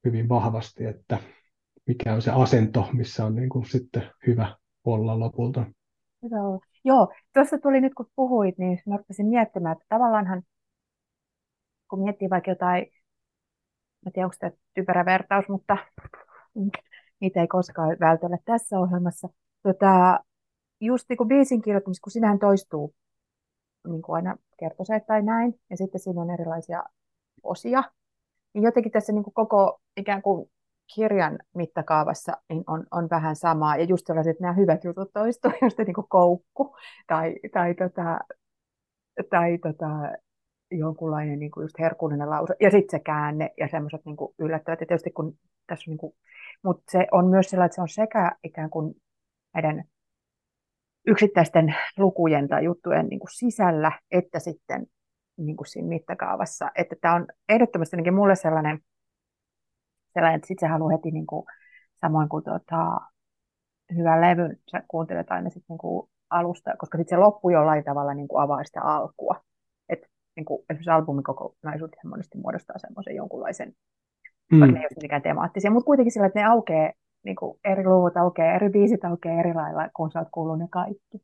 hyvin vahvasti, että mikä on se asento, missä on niin kuin, sitten hyvä olla lopulta. Hyvä olla. Joo, tuossa tuli nyt kun puhuit, niin mä rupesin miettimään, että tavallaanhan kun miettii vaikka jotain, mä tiedän onko tämä typerä vertaus, mutta niitä ei koskaan vältellä tässä ohjelmassa. Tota, just niin kuin biisin kirjoittamista, kun sinähän toistuu niin kuin aina kertosäet tai näin, ja sitten siinä on erilaisia osia, niin jotenkin tässä niin kuin koko ikään kuin kirjan mittakaavassa niin on, on vähän samaa. Ja just sellaiset nämä hyvät jutut toistuu, *laughs* just niin koukku tai, tai, tota, tai tota, jonkunlainen niin kuin just herkullinen lause. Ja sitten se käänne ja semmoiset niin yllättävät. Ja tietysti kun tässä niin kuin, mutta se on myös sellainen, että se on sekä ikään kuin näiden yksittäisten lukujen tai juttujen niin kuin sisällä, että sitten niin kuin siinä mittakaavassa. Että tämä on ehdottomasti ainakin mulle sellainen, sellainen että sitten se haluaa heti niin kuin, samoin kuin tota, hyvän levyn, sä kuuntelet aina sitten niin kuin alusta, koska sitten se loppu jollain tavalla niin kuin avaa sitä alkua. Niin kuin, esimerkiksi albumikokonaisuus monesti muodostaa semmoisen jonkunlaisen, mm. vaikka ne ei ole mitenkään temaattisia, mutta kuitenkin sillä, että ne aukeaa niin kuin eri luvut aukeaa, eri biisit aukeaa eri lailla, kun sä oot kuullut ne kaikki.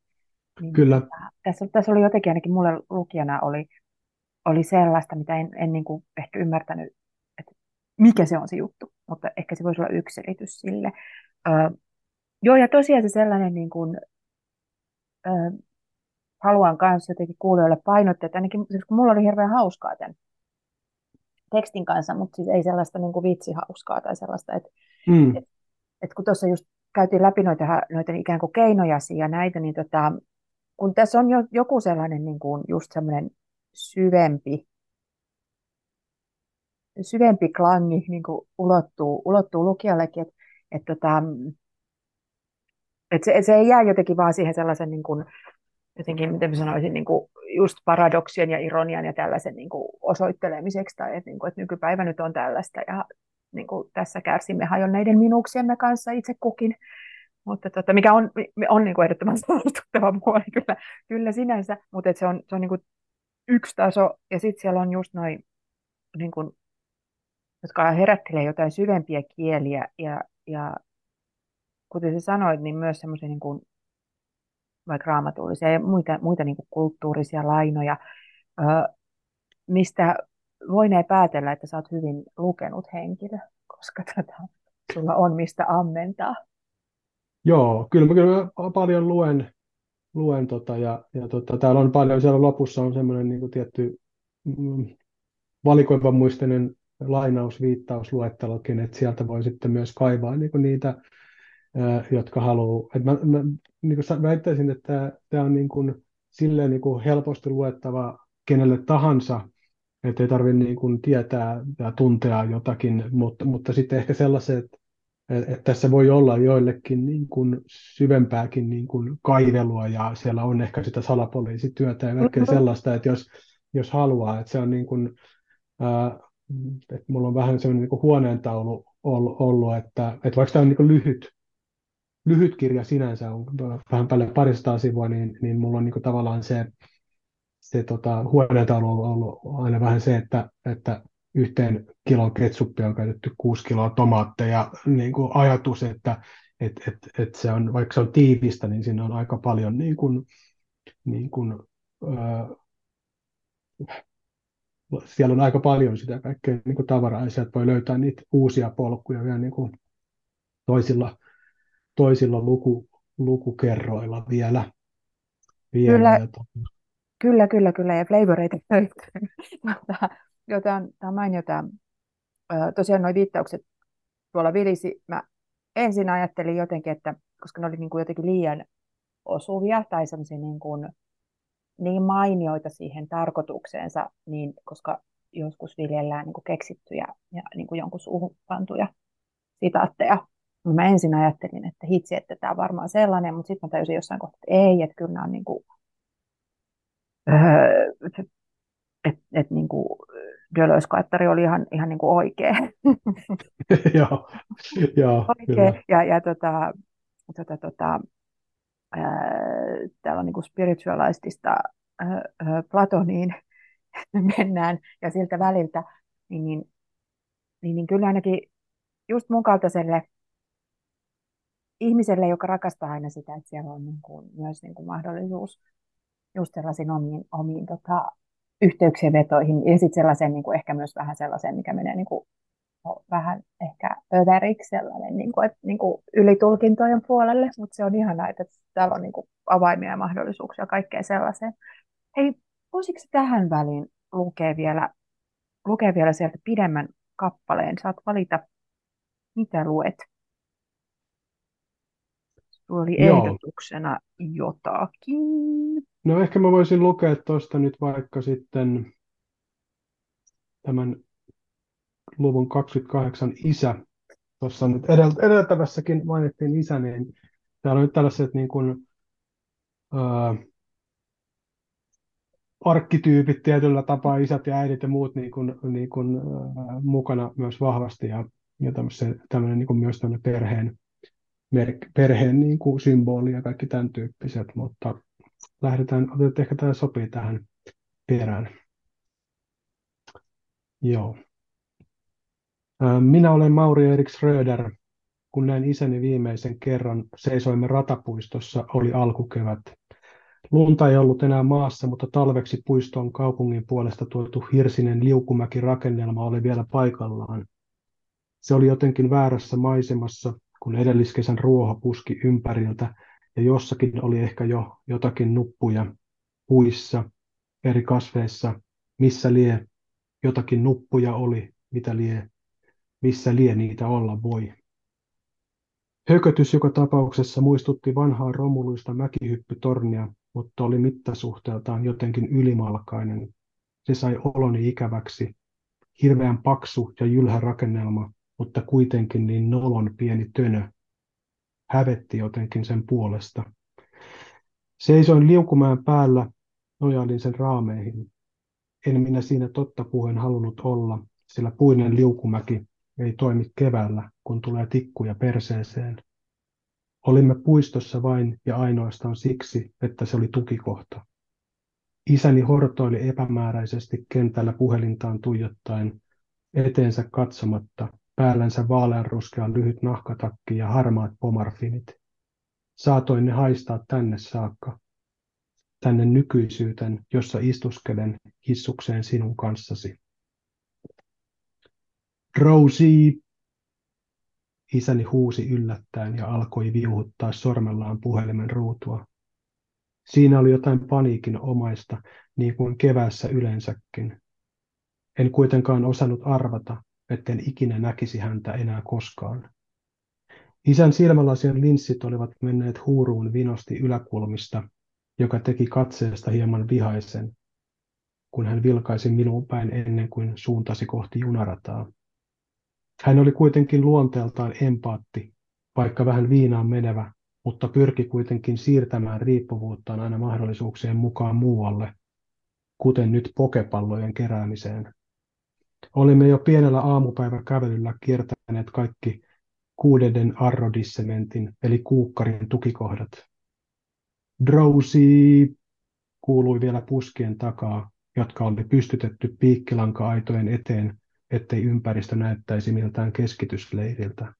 Niin, Kyllä. Tässä, tässä oli jotenkin ainakin mulle lukijana oli, oli sellaista, mitä en, en niin kuin ehkä ymmärtänyt, että mikä se on se juttu, mutta ehkä se voisi olla yksi selitys sille. Ö, joo, ja tosiaan se sellainen, niin kuin, ö, haluan myös jotenkin kuulijoille painottaa, että ainakin siis kun mulla oli hirveän hauskaa tämän tekstin kanssa, mutta siis ei sellaista niin kuin vitsihauskaa tai sellaista, että, mm. että että kun tuossa just käytiin läpi noita, noita ikään kuin keinoja ja näitä, niin tota, kun tässä on jo, joku sellainen niin kuin just semmoinen syvempi, syvempi klangi niin kuin ulottuu, ulottuu lukijallekin, että et tota, et se, se ei jää jotenkin vaan siihen sellaisen niin kuin, jotenkin, miten mä sanoisin, niin kuin just paradoksien ja ironian ja tällaisen niin kuin osoittelemiseksi, tai että, niin kuin, että nykypäivä nyt on tällaista, ja niin kuin tässä kärsimme hajonneiden minuuksiemme kanssa itse kukin, mutta tota, mikä on, on niin kuin ehdottoman *laughs* saastuttava puoli kyllä, kyllä sinänsä, mutta se on, se on niin kuin yksi taso, ja sitten siellä on just noin, niin kuin, jotka herättelee jotain syvempiä kieliä, ja, ja kuten sä sanoit, niin myös semmoisia niin kuin, vaikka raamatullisia ja muita, muita niin kuin kulttuurisia lainoja, mistä voinee päätellä, että sä oot hyvin lukenut henkilö, koska tota, sulla on mistä ammentaa. Joo, kyllä mä kyllä paljon luen, luen tota, ja, ja tota, täällä on paljon, siellä lopussa on semmoinen niin tietty mm, valikoiva muistinen lainaus, viittaus, luettelokin, että sieltä voi sitten myös kaivaa niin niitä, jotka haluaa. Mä, mä niin kuin väittäisin, että tämä on niin kuin, silleen niin kuin helposti luettava kenelle tahansa, että ei tarvitse niin kuin tietää ja tuntea jotakin, mutta, mutta sitten ehkä sellaiset, että tässä voi olla joillekin niin kuin syvempääkin niin kuin kaivelua ja siellä on ehkä sitä salapoliisityötä ja kaikkea mm-hmm. sellaista, että jos, jos haluaa, että se on niin kuin, ää, että mulla on vähän sellainen niin kuin huoneentaulu ollut, että, että vaikka tämä on niin kuin lyhyt, lyhyt kirja sinänsä, on vähän paljon parista sivua, niin, niin mulla on niin tavallaan se, se tota, huoneentaulu on ollut aina vähän se, että, että yhteen kilon ketsuppia on käytetty kuusi kiloa tomaatteja, niin kuin ajatus, että et, et, et se on, vaikka se on tiivistä, niin siinä on aika paljon niin kuin, niin kuin, öö, siellä on aika paljon sitä kaikkea niin kuin tavaraa, ja sieltä voi löytää niitä uusia polkuja vielä niin kuin toisilla, toisilla luku, lukukerroilla vielä. vielä kyllä, ja kyllä, kyllä, kyllä, ja flavoreita löytyy. *laughs* Joo, tämä mainiota. Tosiaan nuo viittaukset tuolla vilisi. Mä ensin ajattelin jotenkin, että koska ne oli niin kuin jotenkin liian osuvia tai semmoisia niin, kuin, niin mainioita siihen tarkoitukseensa, niin koska joskus viljellään niin kuin keksittyjä ja niin kuin jonkun suuhun pantuja sitaatteja. Mä ensin ajattelin, että hitsi, että tämä on varmaan sellainen, mutta sitten mä täysin jossain kohtaa, että ei, että kyllä nämä on niin kuin, öö, että et, niin kuin, Dölöskaettari oli ihan, ihan niin kuin oikea. *laughs* joo, joo, oikea. Ja, ja tota, tota, tota, ää, täällä on niin kuin spiritualistista ää, Platoniin mennään ja siltä väliltä, niin, niin, niin, niin kyllä ainakin just mun kaltaiselle ihmiselle, joka rakastaa aina sitä, että siellä on niin kuin, myös niin kuin mahdollisuus just sellaisiin omiin, omiin tota, yhteyksien vetoihin ja sitten sellaisen niin kuin ehkä myös vähän sellaisen, mikä menee niin kuin, no, vähän ehkä överiksi sellainen niin kuin, että, niin kuin ylitulkintojen puolelle, mutta se on ihanaa, että täällä on niin kuin, avaimia ja mahdollisuuksia kaikkeen sellaiseen. Hei, voisitko tähän väliin lukea vielä, lukea vielä sieltä pidemmän kappaleen? Saat valita, mitä luet. Sulla oli Joo. ehdotuksena jotakin. No ehkä mä voisin lukea tuosta nyt vaikka sitten tämän luvun 28 isä. Tuossa nyt edeltävässäkin mainittiin isä, niin täällä on nyt tällaiset niin kuin, ää, arkkityypit tietyllä tapaa, isät ja äidit ja muut niin kuin, niin kuin, ää, mukana myös vahvasti ja, ja tämmöinen niin kuin myös tämmöinen perheen, perheen niin kuin symboli ja kaikki tämän tyyppiset, mutta lähdetään, otetaan, ehkä tämä sopii tähän perään. Joo. Minä olen Mauri Erik Schröder. Kun näin isäni viimeisen kerran, seisoimme ratapuistossa, oli alkukevät. Lunta ei ollut enää maassa, mutta talveksi puiston kaupungin puolesta tuotu hirsinen liukumäki-rakennelma oli vielä paikallaan. Se oli jotenkin väärässä maisemassa, kun edelliskesän ruoho puski ympäriltä ja jossakin oli ehkä jo jotakin nuppuja puissa, eri kasveissa, missä lie jotakin nuppuja oli, mitä lie, missä lie niitä olla voi. Hökötys joka tapauksessa muistutti vanhaa romuluista mäkihyppytornia, mutta oli mittasuhteeltaan jotenkin ylimalkainen. Se sai oloni ikäväksi. Hirveän paksu ja jylhä rakennelma, mutta kuitenkin niin nolon pieni tönö, hävetti jotenkin sen puolesta. Seisoin liukumäen päällä, nojailin sen raameihin. En minä siinä totta puhuen halunnut olla, sillä puinen liukumäki ei toimi keväällä, kun tulee tikkuja perseeseen. Olimme puistossa vain ja ainoastaan siksi, että se oli tukikohta. Isäni hortoili epämääräisesti kentällä puhelintaan tuijottaen, eteensä katsomatta, päällänsä vaaleanruskea lyhyt nahkatakki ja harmaat pomarfinit. Saatoin ne haistaa tänne saakka, tänne nykyisyyten, jossa istuskelen hissukseen sinun kanssasi. Rosie! Isäni huusi yllättäen ja alkoi viuhuttaa sormellaan puhelimen ruutua. Siinä oli jotain paniikin omaista, niin kuin keväässä yleensäkin. En kuitenkaan osannut arvata, etten ikinä näkisi häntä enää koskaan. Isän silmälasien linssit olivat menneet huuruun vinosti yläkulmista, joka teki katseesta hieman vihaisen, kun hän vilkaisi minuun päin ennen kuin suuntasi kohti junarataa. Hän oli kuitenkin luonteeltaan empaatti, vaikka vähän viinaan menevä, mutta pyrki kuitenkin siirtämään riippuvuuttaan aina mahdollisuuksien mukaan muualle, kuten nyt pokepallojen keräämiseen. Olimme jo pienellä aamupäiväkävelyllä kiertäneet kaikki kuudeden arrodissementin, eli kuukkarin tukikohdat. Drowsy kuului vielä puskien takaa, jotka oli pystytetty piikkilanka-aitojen eteen, ettei ympäristö näyttäisi miltään keskitysleiriltä.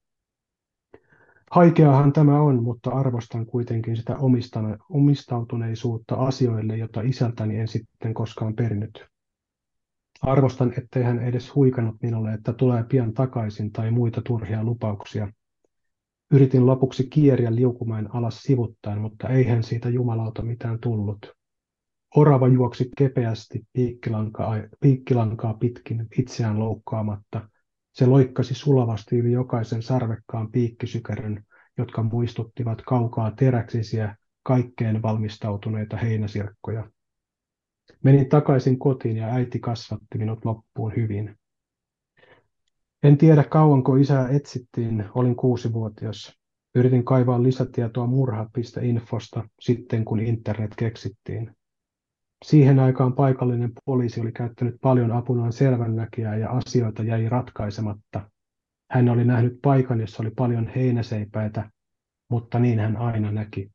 Haikeahan tämä on, mutta arvostan kuitenkin sitä omistautuneisuutta asioille, jota isältäni en sitten koskaan perinyt. Arvostan, ettei hän edes huikannut minulle, että tulee pian takaisin tai muita turhia lupauksia. Yritin lopuksi kieriä liukumäen alas sivuttaen, mutta eihän siitä jumalauta mitään tullut. Orava juoksi kepeästi piikkilankaa, piikkilankaa pitkin itseään loukkaamatta. Se loikkasi sulavasti yli jokaisen sarvekkaan piikkisykärön, jotka muistuttivat kaukaa teräksisiä, kaikkeen valmistautuneita heinäsirkkoja. Menin takaisin kotiin ja äiti kasvatti minut loppuun hyvin. En tiedä kauanko isää etsittiin, olin kuusivuotias. Yritin kaivaa lisätietoa murha.infosta sitten kun internet keksittiin. Siihen aikaan paikallinen poliisi oli käyttänyt paljon apunaan selvännäkijää ja asioita jäi ratkaisematta. Hän oli nähnyt paikan, jossa oli paljon heinäseipäitä, mutta niin hän aina näki.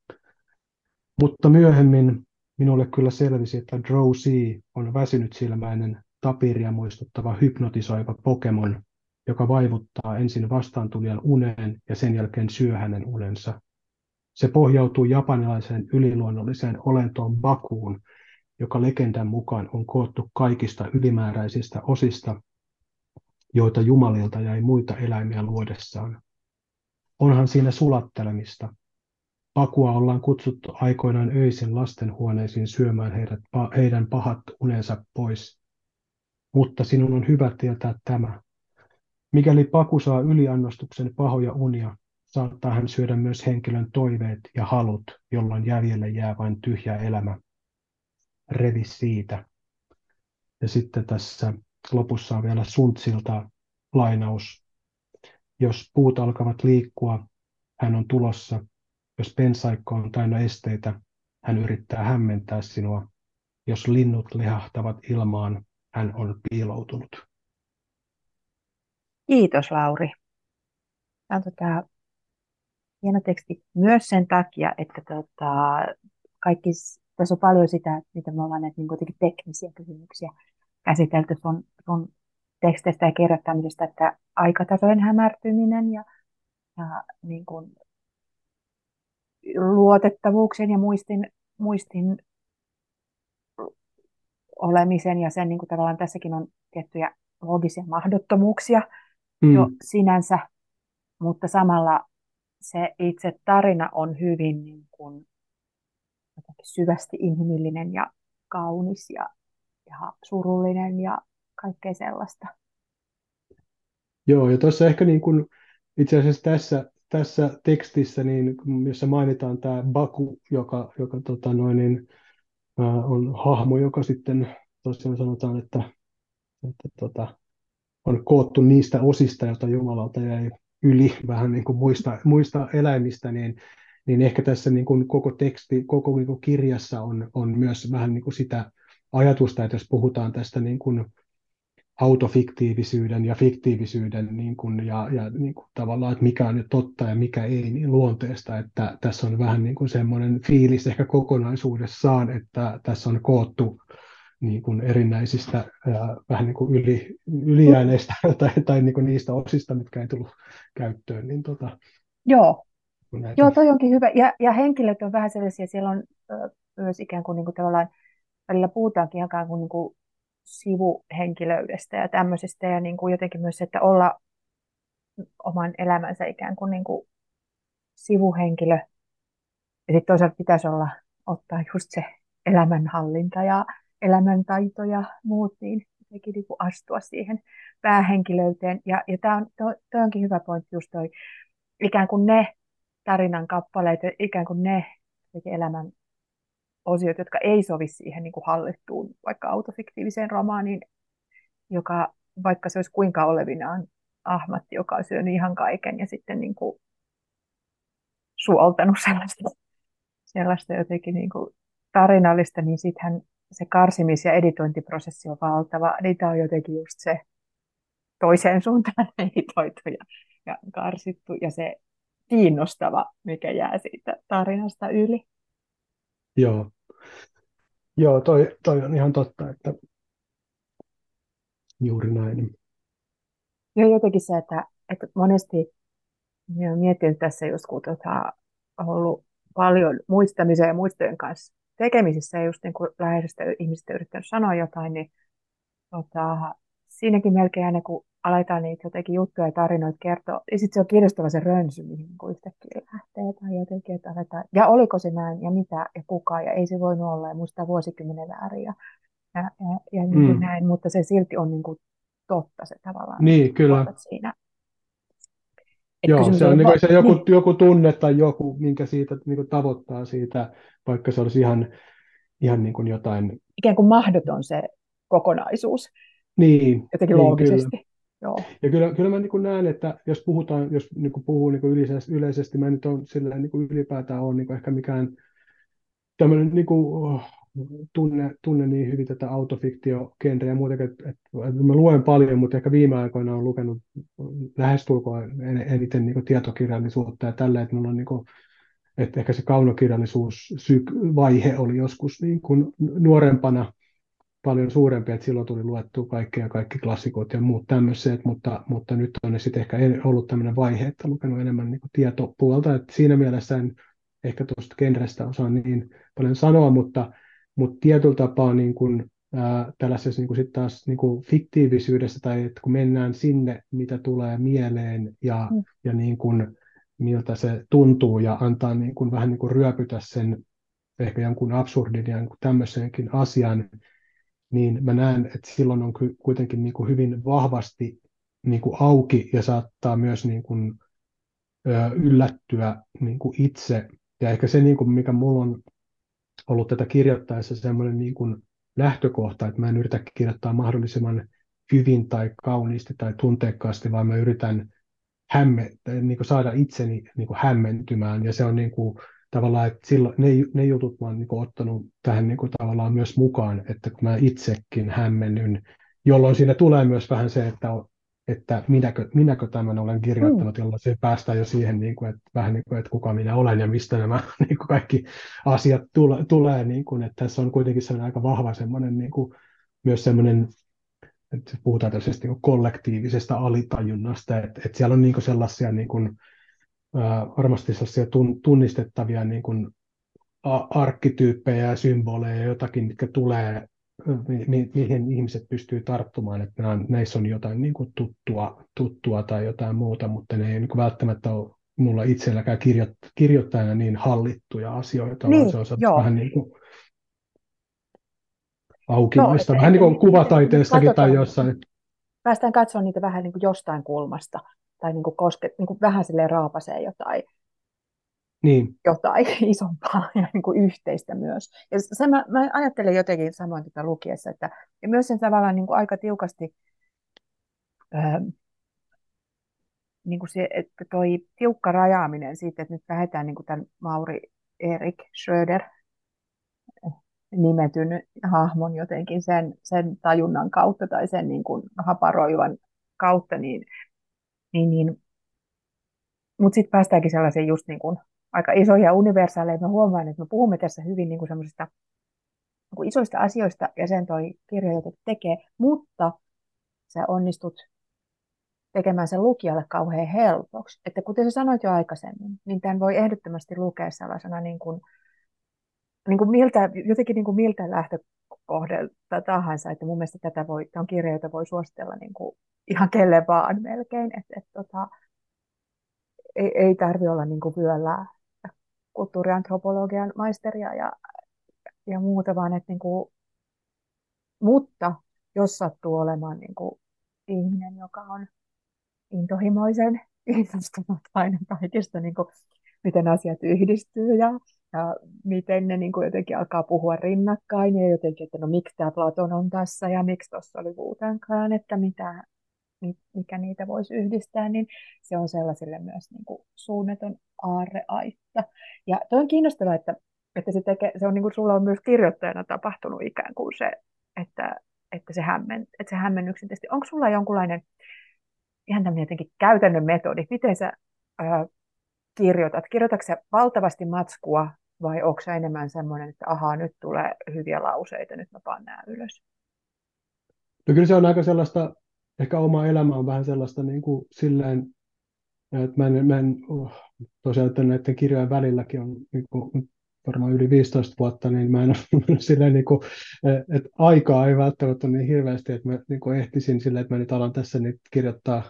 Mutta myöhemmin Minulle kyllä selvisi, että Drowsy on väsynyt silmäinen tapiria muistuttava hypnotisoiva Pokemon, joka vaivuttaa ensin vastaantulijan uneen ja sen jälkeen syö hänen unensa. Se pohjautuu japanilaiseen yliluonnolliseen olentoon Bakuun, joka legendan mukaan on koottu kaikista ylimääräisistä osista, joita jumalilta jäi muita eläimiä luodessaan. Onhan siinä sulattelemista, Pakua ollaan kutsuttu aikoinaan öisin lastenhuoneisiin syömään heidät, heidän pahat unensa pois. Mutta sinun on hyvä tietää tämä. Mikäli Paku saa yliannostuksen pahoja unia, saattaa hän syödä myös henkilön toiveet ja halut, jolloin jäljelle jää vain tyhjä elämä. Revi siitä. Ja sitten tässä lopussa on vielä Suntsilta lainaus. Jos puut alkavat liikkua, hän on tulossa, jos pensaikko on täynnä esteitä, hän yrittää hämmentää sinua. Jos linnut lehahtavat ilmaan, hän on piiloutunut. Kiitos Lauri. Tämä on tota, hieno teksti myös sen takia, että tota, kaikki, tässä on paljon sitä, mitä me ollaan näitä niin teknisiä kysymyksiä käsitelty sun, sun teksteistä ja kirjoittamisesta, että aikatasojen hämärtyminen ja, ja niin kuin luotettavuuksien ja muistin, muistin olemisen ja sen niin kuin tavallaan tässäkin on tiettyjä loogisia mahdottomuuksia mm. jo sinänsä, mutta samalla se itse tarina on hyvin niin kuin, syvästi inhimillinen ja kaunis ja, ja surullinen ja kaikkea sellaista. Joo, ja tuossa ehkä niin kuin, itse asiassa tässä tässä tekstissä, niin, jossa mainitaan tämä Baku, joka, joka tota noin, niin, äh, on hahmo, joka sitten tosiaan sanotaan, että, että tota, on koottu niistä osista, joita Jumalalta jäi yli. Vähän niin kuin muista, muista eläimistä, niin, niin ehkä tässä niin kuin koko teksti, koko niin kuin kirjassa on, on myös vähän niin kuin sitä ajatusta, että jos puhutaan tästä niin kuin autofiktiivisyyden ja fiktiivisyyden niin kuin, ja, ja niin kuin tavallaan, että mikä on nyt totta ja mikä ei niin luonteesta, että tässä on vähän niin kuin semmoinen fiilis ehkä kokonaisuudessaan, että tässä on koottu niin kuin erinäisistä ää, vähän niin kuin yli, ylijääneistä *laughs* tai, tai niin kuin niistä osista, mitkä ei tullut käyttöön. Niin tota, Joo. Näitä... Joo, toi onkin hyvä. Ja, ja henkilöt on vähän sellaisia, siellä on ö, myös ikään kuin, niin kuin tavallaan, välillä puhutaankin ikään kuin, niin kuin sivuhenkilöydestä ja tämmöisestä ja niin kuin jotenkin myös että olla oman elämänsä ikään kuin, niin kuin sivuhenkilö. Ja sitten toisaalta pitäisi olla, ottaa just se elämänhallinta ja elämäntaito ja muut, niin jotenkin niin astua siihen päähenkilöyteen. Ja, ja tämä on, toi onkin hyvä pointti just toi, ikään kuin ne tarinan kappaleet, ikään kuin ne elämän osiot, jotka ei sovi siihen niin kuin hallittuun vaikka autofiktiiviseen romaaniin, joka vaikka se olisi kuinka olevinaan ahmatti, joka on syönyt ihan kaiken ja sitten niin kuin suoltanut *laughs* sellaista, sellaista jotenkin niin kuin tarinallista, niin sittenhän se karsimis- ja editointiprosessi on valtava. Niitä on jotenkin just se toiseen suuntaan *laughs* editoitu ja, ja karsittu ja se kiinnostava, mikä jää siitä tarinasta yli. Joo, Joo toi, toi on ihan totta, että juuri näin. Joo, jotenkin se, että, että monesti olen miettinyt tässä just, kun tota, ollut paljon muistamisen ja muistojen kanssa tekemisissä ja just niin kuin läheisestä ihmisestä yrittänyt sanoa jotain, niin tota, siinäkin melkein aina kun aletaan niitä jotenkin juttuja ja tarinoita kertoa, ja sitten se on kiinnostava se rönsy, mihin niin yhtäkkiä lähtee tai jotenkin, että aletaan, ja oliko se näin, ja mitä, ja kuka, ja ei se voinut olla, ja muista vuosikymmenen väärin, ja, ja, ja, ja niin mm. näin, mutta se silti on niin kuin totta se tavallaan. Niin, kyllä. Siinä. Et Joo, se on, niin kuin, se joku, niin. joku tunne tai joku, minkä siitä niin kuin tavoittaa siitä, vaikka se olisi ihan, ihan niin kuin jotain... Ikään kuin mahdoton se kokonaisuus. Niin. Jotenkin niin, loogisesti. Kyllä. Joo. Ja kyllä, kyllä mä niin näen, että jos puhutaan, jos niin puhuu niin yleisesti, yleisesti, mä nyt on sillä niin ylipäätään on niin ehkä mikään tämmöinen niin kuin, tunne, tunne niin hyvin tätä autofiktiogenreä ja muutenkin, että, että, mä luen paljon, mutta ehkä viime aikoina olen lukenut lähestulkoon eniten niin tietokirjallisuutta ja tällä, että mulla on niin kuin, että ehkä se kaunokirjallisuus vaihe oli joskus niin kuin nuorempana paljon suurempi, että silloin tuli luettu kaikkea, kaikki klassikot ja muut tämmöiset, mutta, mutta nyt on sitten ehkä ollut tämmöinen vaihe, että lukenut enemmän niin tietopuolta, että siinä mielessä en ehkä tuosta genrestä osaa niin paljon sanoa, mutta, mutta tietyllä tapaa niin kuin, ää, tällaisessa niin kuin sit taas niin kuin fiktiivisyydessä tai että kun mennään sinne, mitä tulee mieleen ja, mm. ja niin kuin, miltä se tuntuu ja antaa niin kuin, vähän niin kuin ryöpytä sen ehkä jonkun absurdin ja tämmöisenkin asian, niin mä näen, että silloin on kuitenkin niin kuin hyvin vahvasti niin kuin auki ja saattaa myös niin kuin, yllättyä niin kuin itse. Ja ehkä se, niin kuin mikä mulla on ollut tätä kirjoittaessa semmoinen niin kuin lähtökohta, että mä en yritä kirjoittaa mahdollisimman hyvin tai kauniisti tai tunteikkaasti, vaan mä yritän hämme, niin kuin saada itseni niin kuin hämmentymään. Ja se on niin kuin, tavallaan, että silloin ne, ne jutut mä oon niin ottanut tähän niin kuin, tavallaan myös mukaan, että kun mä itsekin hämmennyn, jolloin siinä tulee myös vähän se, että, että minäkö, minäkö tämän olen kirjoittanut, mm. jolloin se päästään jo siihen, niin kuin, että vähän niin kuin, että kuka minä olen ja mistä nämä *laughs* niin kuin kaikki asiat tule, tulee, niin kuin, että tässä on kuitenkin sellainen aika vahva semmoinen, niin kuin, myös semmoinen että puhutaan tällaisesta niin kollektiivisesta alitajunnasta, että, että siellä on niin kuin sellaisia niin kuin, varmasti sellaisia tunnistettavia niin kuin arkkityyppejä ja symboleja, jotakin, mitkä tulee, mi- mihin ihmiset pystyy tarttumaan, että näissä on jotain niin kuin tuttua, tuttua tai jotain muuta, mutta ne ei niin kuin välttämättä ole mulla itselläkään kirjo- kirjoittajana niin hallittuja asioita, niin, vaan se on vähän niin kuin aukinaista, no, vähän niin kuin kuvataiteestakin tai jossain. Päästään katsomaan niitä vähän niin kuin jostain kulmasta tai niin kuin koske, niin kuin vähän silleen raapasee jotain, niin. jotain *laughs* isompaa ja niin kuin yhteistä myös. Ja se mä, mä ajattelen jotenkin samoin tätä lukiessa, että ja myös sen tavallaan niin kuin aika tiukasti, ää, niin kuin se, että toi tiukka rajaaminen siitä, että nyt lähdetään niin kuin tämän Mauri Erik Schröder, nimetyn hahmon jotenkin sen, sen tajunnan kautta tai sen niin kuin haparoivan kautta, niin, niin, niin mutta sitten päästäänkin sellaisiin just niin kuin aika isoja universaaleja. Mä huomaan, että me puhumme tässä hyvin niin kuin semmoisista niin isoista asioista, ja sen toi jotenkin tekee, mutta sä onnistut tekemään sen lukijalle kauhean helpoksi. Että kuten sä sanoit jo aikaisemmin, niin tämän voi ehdottomasti lukea sellaisena niin kuin, niin kuin miltä, jotenkin niin kuin miltä lähtökohdalta tahansa, että mun mielestä tätä voi, tämä on kirja, jota voi suositella niin kuin ihan kelle vaan melkein, että, että tota, ei, ei tarvi olla niin kuin vyöllä kulttuuriantropologian maisteria ja, ja muuta, vaan että niin kuin, mutta jos sattuu olemaan niin kuin ihminen, joka on intohimoisen *laughs* innostunut aina kaikista, niin kuin, miten asiat yhdistyy ja, ja miten ne niin kuin jotenkin alkaa puhua rinnakkain ja jotenkin, että no miksi tämä Platon on tässä ja miksi tuossa oli Wutankaan, että mitä, mikä niitä voisi yhdistää, niin se on sellaisille myös niin kuin suunnaton aarreaitta. Ja toi on kiinnostavaa, että, että se, tekee, se on niin kuin sulla on myös kirjoittajana tapahtunut ikään kuin se, että, että se, hämmen, että se hämmennyksen testi. Onko sulla jonkunlainen ihan tämmöinen jotenkin käytännön metodi, miten sä ää, kirjoitat? Kirjoitatko sä valtavasti matskua vai onko enemmän semmoinen, että ahaa, nyt tulee hyviä lauseita, nyt mä paan nämä ylös? No kyllä se on aika sellaista, ehkä oma elämä on vähän sellaista niin kuin silleen, että mä en, mä en oh, tosiaan että näiden kirjojen välilläkin on niin kuin, varmaan yli 15 vuotta, niin mä en ole *laughs* silleen, niin kuin, että aikaa ei välttämättä ole niin hirveästi, että mä niin kuin ehtisin silleen, että mä nyt alan tässä nyt kirjoittaa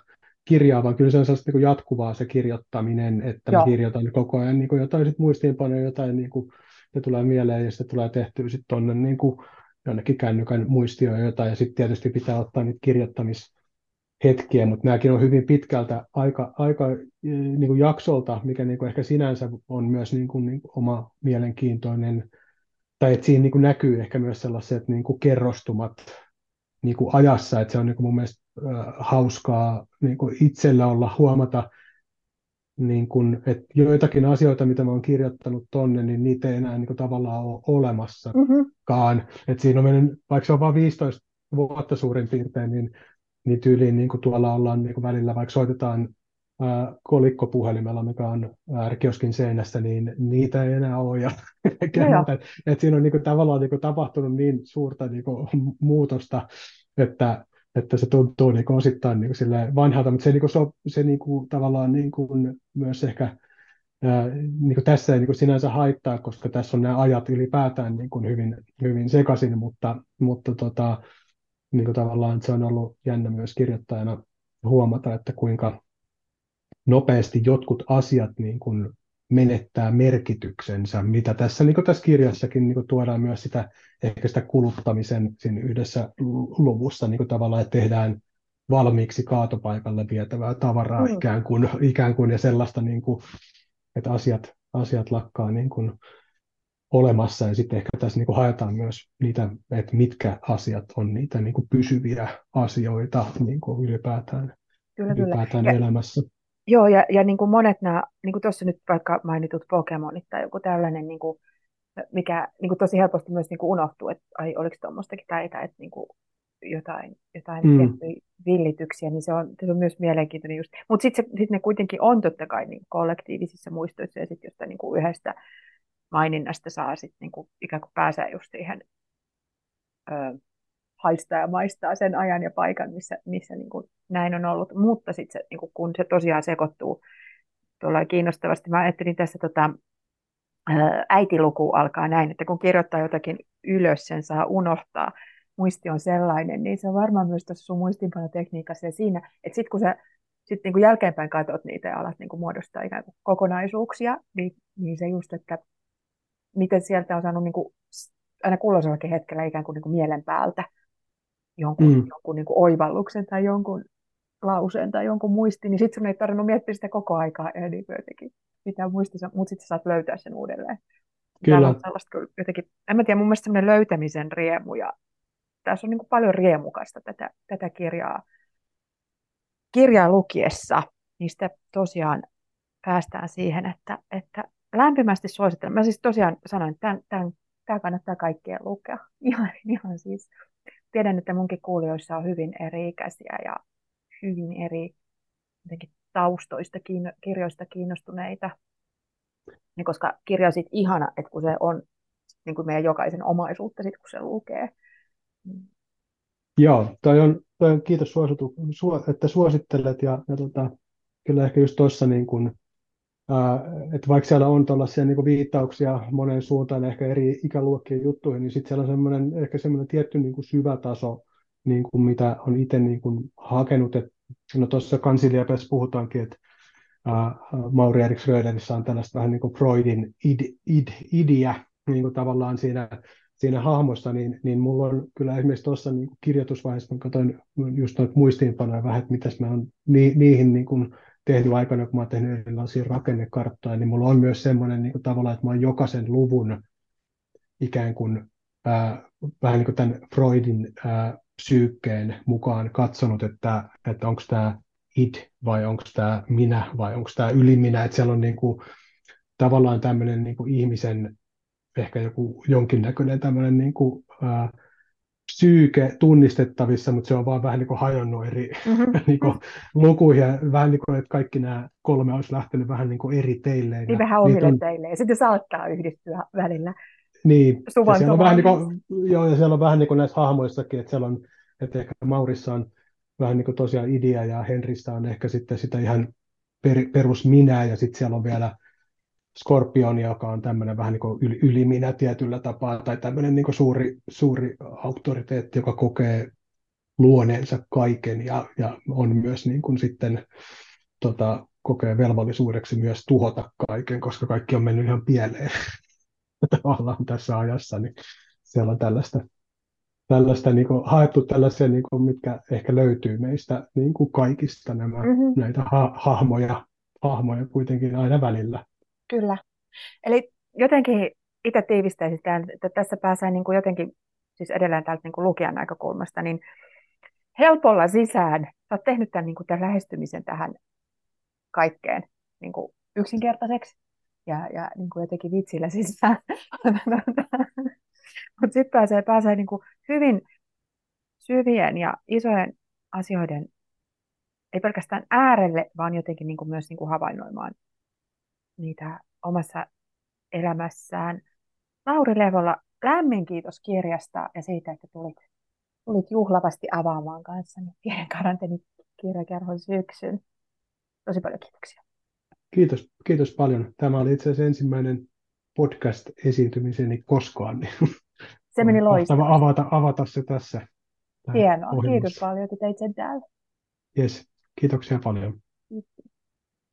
kirjaa, vaan kyllä se on sellaista niin kuin jatkuvaa se kirjoittaminen, että Joo. mä kirjoitan koko ajan niin kuin jotain sit muistiinpanoja, jotain niin kuin, ne tulee mieleen ja sitten tulee tehtyä sitten tuonne niin kuin, jonnekin kännykän muistioon jotain, ja sitten tietysti pitää ottaa niitä kirjoittamis hetkiä, mutta nämäkin on hyvin pitkältä aika, aika eh, niin kuin jaksolta, mikä niin kuin ehkä sinänsä on myös niin kuin, niin kuin oma mielenkiintoinen, tai että siinä niin kuin näkyy ehkä myös sellaiset niin kuin kerrostumat niin kuin ajassa, että se on niin kuin mun mielestä hauskaa niin kuin itsellä olla huomata, niin kuin, että joitakin asioita, mitä mä oon kirjoittanut tonne, niin niitä ei enää niin kuin tavallaan ole olemassakaan. Mm-hmm. Että siinä on mennyt, vaikka se on vain 15 vuotta suurin piirtein, niin niin tyyliin niin kuin tuolla ollaan niin kuin välillä, vaikka soitetaan ää, kolikkopuhelimella, mikä on ärkioskin seinässä, niin niitä ei enää ole. Ja, *laughs* no et, et siinä on niin kuin, tavallaan niin kuin, tapahtunut niin suurta niin kuin, muutosta, että, että se tuntuu niin kuin, osittain niin kuin, vanhalta, mutta se, niin kuin, se, se niin kuin, tavallaan niin kuin, myös ehkä ää, niin kuin tässä ei niin kuin, sinänsä haittaa, koska tässä on nämä ajat ylipäätään niin kuin, hyvin, hyvin sekaisin, mutta, mutta tota, niin kuin tavallaan se on ollut jännä myös kirjoittajana huomata, että kuinka nopeasti jotkut asiat niin kuin menettää merkityksensä, mitä tässä, niin tässä kirjassakin niin tuodaan myös sitä, ehkä sitä kuluttamisen siinä yhdessä luvussa niin kuin tavallaan, että tehdään valmiiksi kaatopaikalle vietävää tavaraa mm. ikään, kuin, ikään kuin ja sellaista, niin kuin, että asiat, asiat lakkaa niin kuin olemassa ja sitten ehkä tässä niin kuin haetaan myös niitä, että mitkä asiat on niitä niin kuin pysyviä asioita niin kuin ylipäätään, kyllä, ylipäätään kyllä. elämässä. Joo, ja, ja niin kuin monet nämä, niin kuin tuossa nyt vaikka mainitut Pokemonit tai joku tällainen, niin kuin, mikä niin kuin tosi helposti myös niin kuin unohtuu, että ai, oliko tuommoistakin tai että niin kuin jotain, jotain mm. villityksiä, niin se on, se on myös mielenkiintoinen just. Mutta sitten sit ne kuitenkin on totta kai niin kollektiivisissa muistoissa ja sitten jostain niin kuin yhdestä maininnasta saa sitten niinku ikään kuin pääsee just siihen ö, haistaa ja maistaa sen ajan ja paikan, missä, missä niinku näin on ollut. Mutta sitten se, niinku, kun se tosiaan sekoittuu tuolla kiinnostavasti, mä ajattelin tässä tota, äitiluku alkaa näin, että kun kirjoittaa jotakin ylös, sen saa unohtaa. Muisti on sellainen, niin se on varmaan myös tuossa sun muistinpanotekniikassa ja siinä, että sitten kun sä sitten niin jälkeenpäin katsot niitä ja alat niin kuin muodostaa ikään kuin kokonaisuuksia, niin, niin se just, että miten sieltä on saanut niin kuin, aina kulloisellakin hetkellä ikään kuin, niin kuin mielen päältä jonkun, mm. jonkun niin kuin oivalluksen tai jonkun lauseen tai jonkun muistin, niin sitten sun ei tarvinnut miettiä sitä koko aikaa jotenkin pitää muistissa, mutta sitten saat löytää sen uudelleen. Kyllä. on sellaista kyllä jotenkin, en mä tiedä, mun mielestä semmoinen löytämisen riemu ja tässä on niin kuin paljon riemukasta tätä, tätä kirjaa, kirjaa lukiessa. Niistä tosiaan päästään siihen, että, että lämpimästi suosittelen. Mä siis tosiaan sanoin, että tämän, tämän tämä kannattaa kaikkien lukea. *laughs* Ihan, ihan siis. Tiedän, että munkin kuulijoissa on hyvin eri-ikäisiä ja hyvin eri taustoista, kirjoista kiinnostuneita. Ja koska kirja on ihana, että kun se on niin kuin meidän jokaisen omaisuutta, sit kun se lukee. Joo, toi on, toi on kiitos suositu, että suosittelet ja, ja tota, kyllä ehkä just tuossa niin kuin, että vaikka siellä on tällaisia niin viittauksia moneen suuntaan, ehkä eri ikäluokkien juttuihin, niin sitten siellä on semmoinen, ehkä semmoinen tietty niin kuin syvä taso, niin kuin mitä on itse niin kuin hakenut. Et, no tuossa kansiliapessa puhutaankin, että uh, Mauri Erik Schröderissä on tällaista vähän niin kuin Freudin id, id, idiä niin kuin tavallaan siinä, siinä hahmossa, niin, niin mulla on kyllä esimerkiksi tuossa niin kirjoitusvaiheessa, mä katsoin just noita muistiinpanoja vähän, että mitäs mä oon ni, niihin niin kuin tehnyt aikana, kun mä oon tehnyt erilaisia rakennekarttoja, niin mulla on myös semmoinen niin kuin tavallaan, että mä oon jokaisen luvun ikään kuin ää, vähän niin kuin tämän Freudin ää, psyykkeen mukaan katsonut, että, että onko tämä id vai onko tämä minä vai onko tämä yliminä, että siellä on niin kuin, tavallaan tämmöinen niin kuin ihmisen ehkä joku jonkinnäköinen tämmöinen niin kuin, ää, psyyke tunnistettavissa, mutta se on vaan vähän niin kuin hajonnut eri mm-hmm. *laughs* niin kuin, lukuihin ja vähän niin kuin, että kaikki nämä kolme olisi lähtenyt vähän niin kuin eri teilleen. Niin vähän omille on... teilleen. Sitten saattaa yhdistyä välillä. Niin, ja siellä on vähän niin kuin, joo, ja siellä on vähän niin kuin näissä hahmoissakin, että siellä on, että ehkä Maurissa on vähän niin kuin tosiaan idea ja Henrissä on ehkä sitten sitä ihan per, perus minä ja sitten siellä on vielä Skorpion, joka on tämmöinen vähän niin kuin yli, yliminä tietyllä tapaa, tai tämmöinen niin suuri, suuri auktoriteetti, joka kokee luoneensa kaiken ja, ja on myös niin kuin sitten tota, kokee velvollisuudeksi myös tuhota kaiken, koska kaikki on mennyt ihan pieleen *laughs* tavallaan tässä ajassa, niin siellä on tällaista, tällaista niin kuin, haettu tällaisia, niin kuin, mitkä ehkä löytyy meistä niin kuin kaikista nämä, mm-hmm. näitä ha- hahmoja, hahmoja kuitenkin aina välillä. Kyllä. Eli jotenkin itse tiivistäisin että tässä pääsee niin kuin jotenkin, siis edelleen täältä niin kuin lukijan näkökulmasta, niin helpolla sisään. Sä oot tehnyt tämän, niin kuin tämän lähestymisen tähän kaikkeen niin kuin yksinkertaiseksi ja, ja niin kuin jotenkin vitsillä sisään. *laughs* Mutta sitten pääsee, pääsee niin kuin hyvin syvien ja isojen asioiden, ei pelkästään äärelle, vaan jotenkin niin kuin myös niin kuin havainnoimaan niitä omassa elämässään. Lauri Levolla, lämmin kiitos kirjasta ja siitä, että tulit, tulit juhlavasti avaamaan kanssani pienen kirjakerhon syksyn. Tosi paljon kiitoksia. Kiitos, kiitos paljon. Tämä oli itse asiassa ensimmäinen podcast-esiintymiseni koskaan. Niin se meni loistavasti. avata, avata se tässä. Hienoa. Kiitos paljon, että teit sen täällä. Yes. Kiitoksia paljon. Kiitos.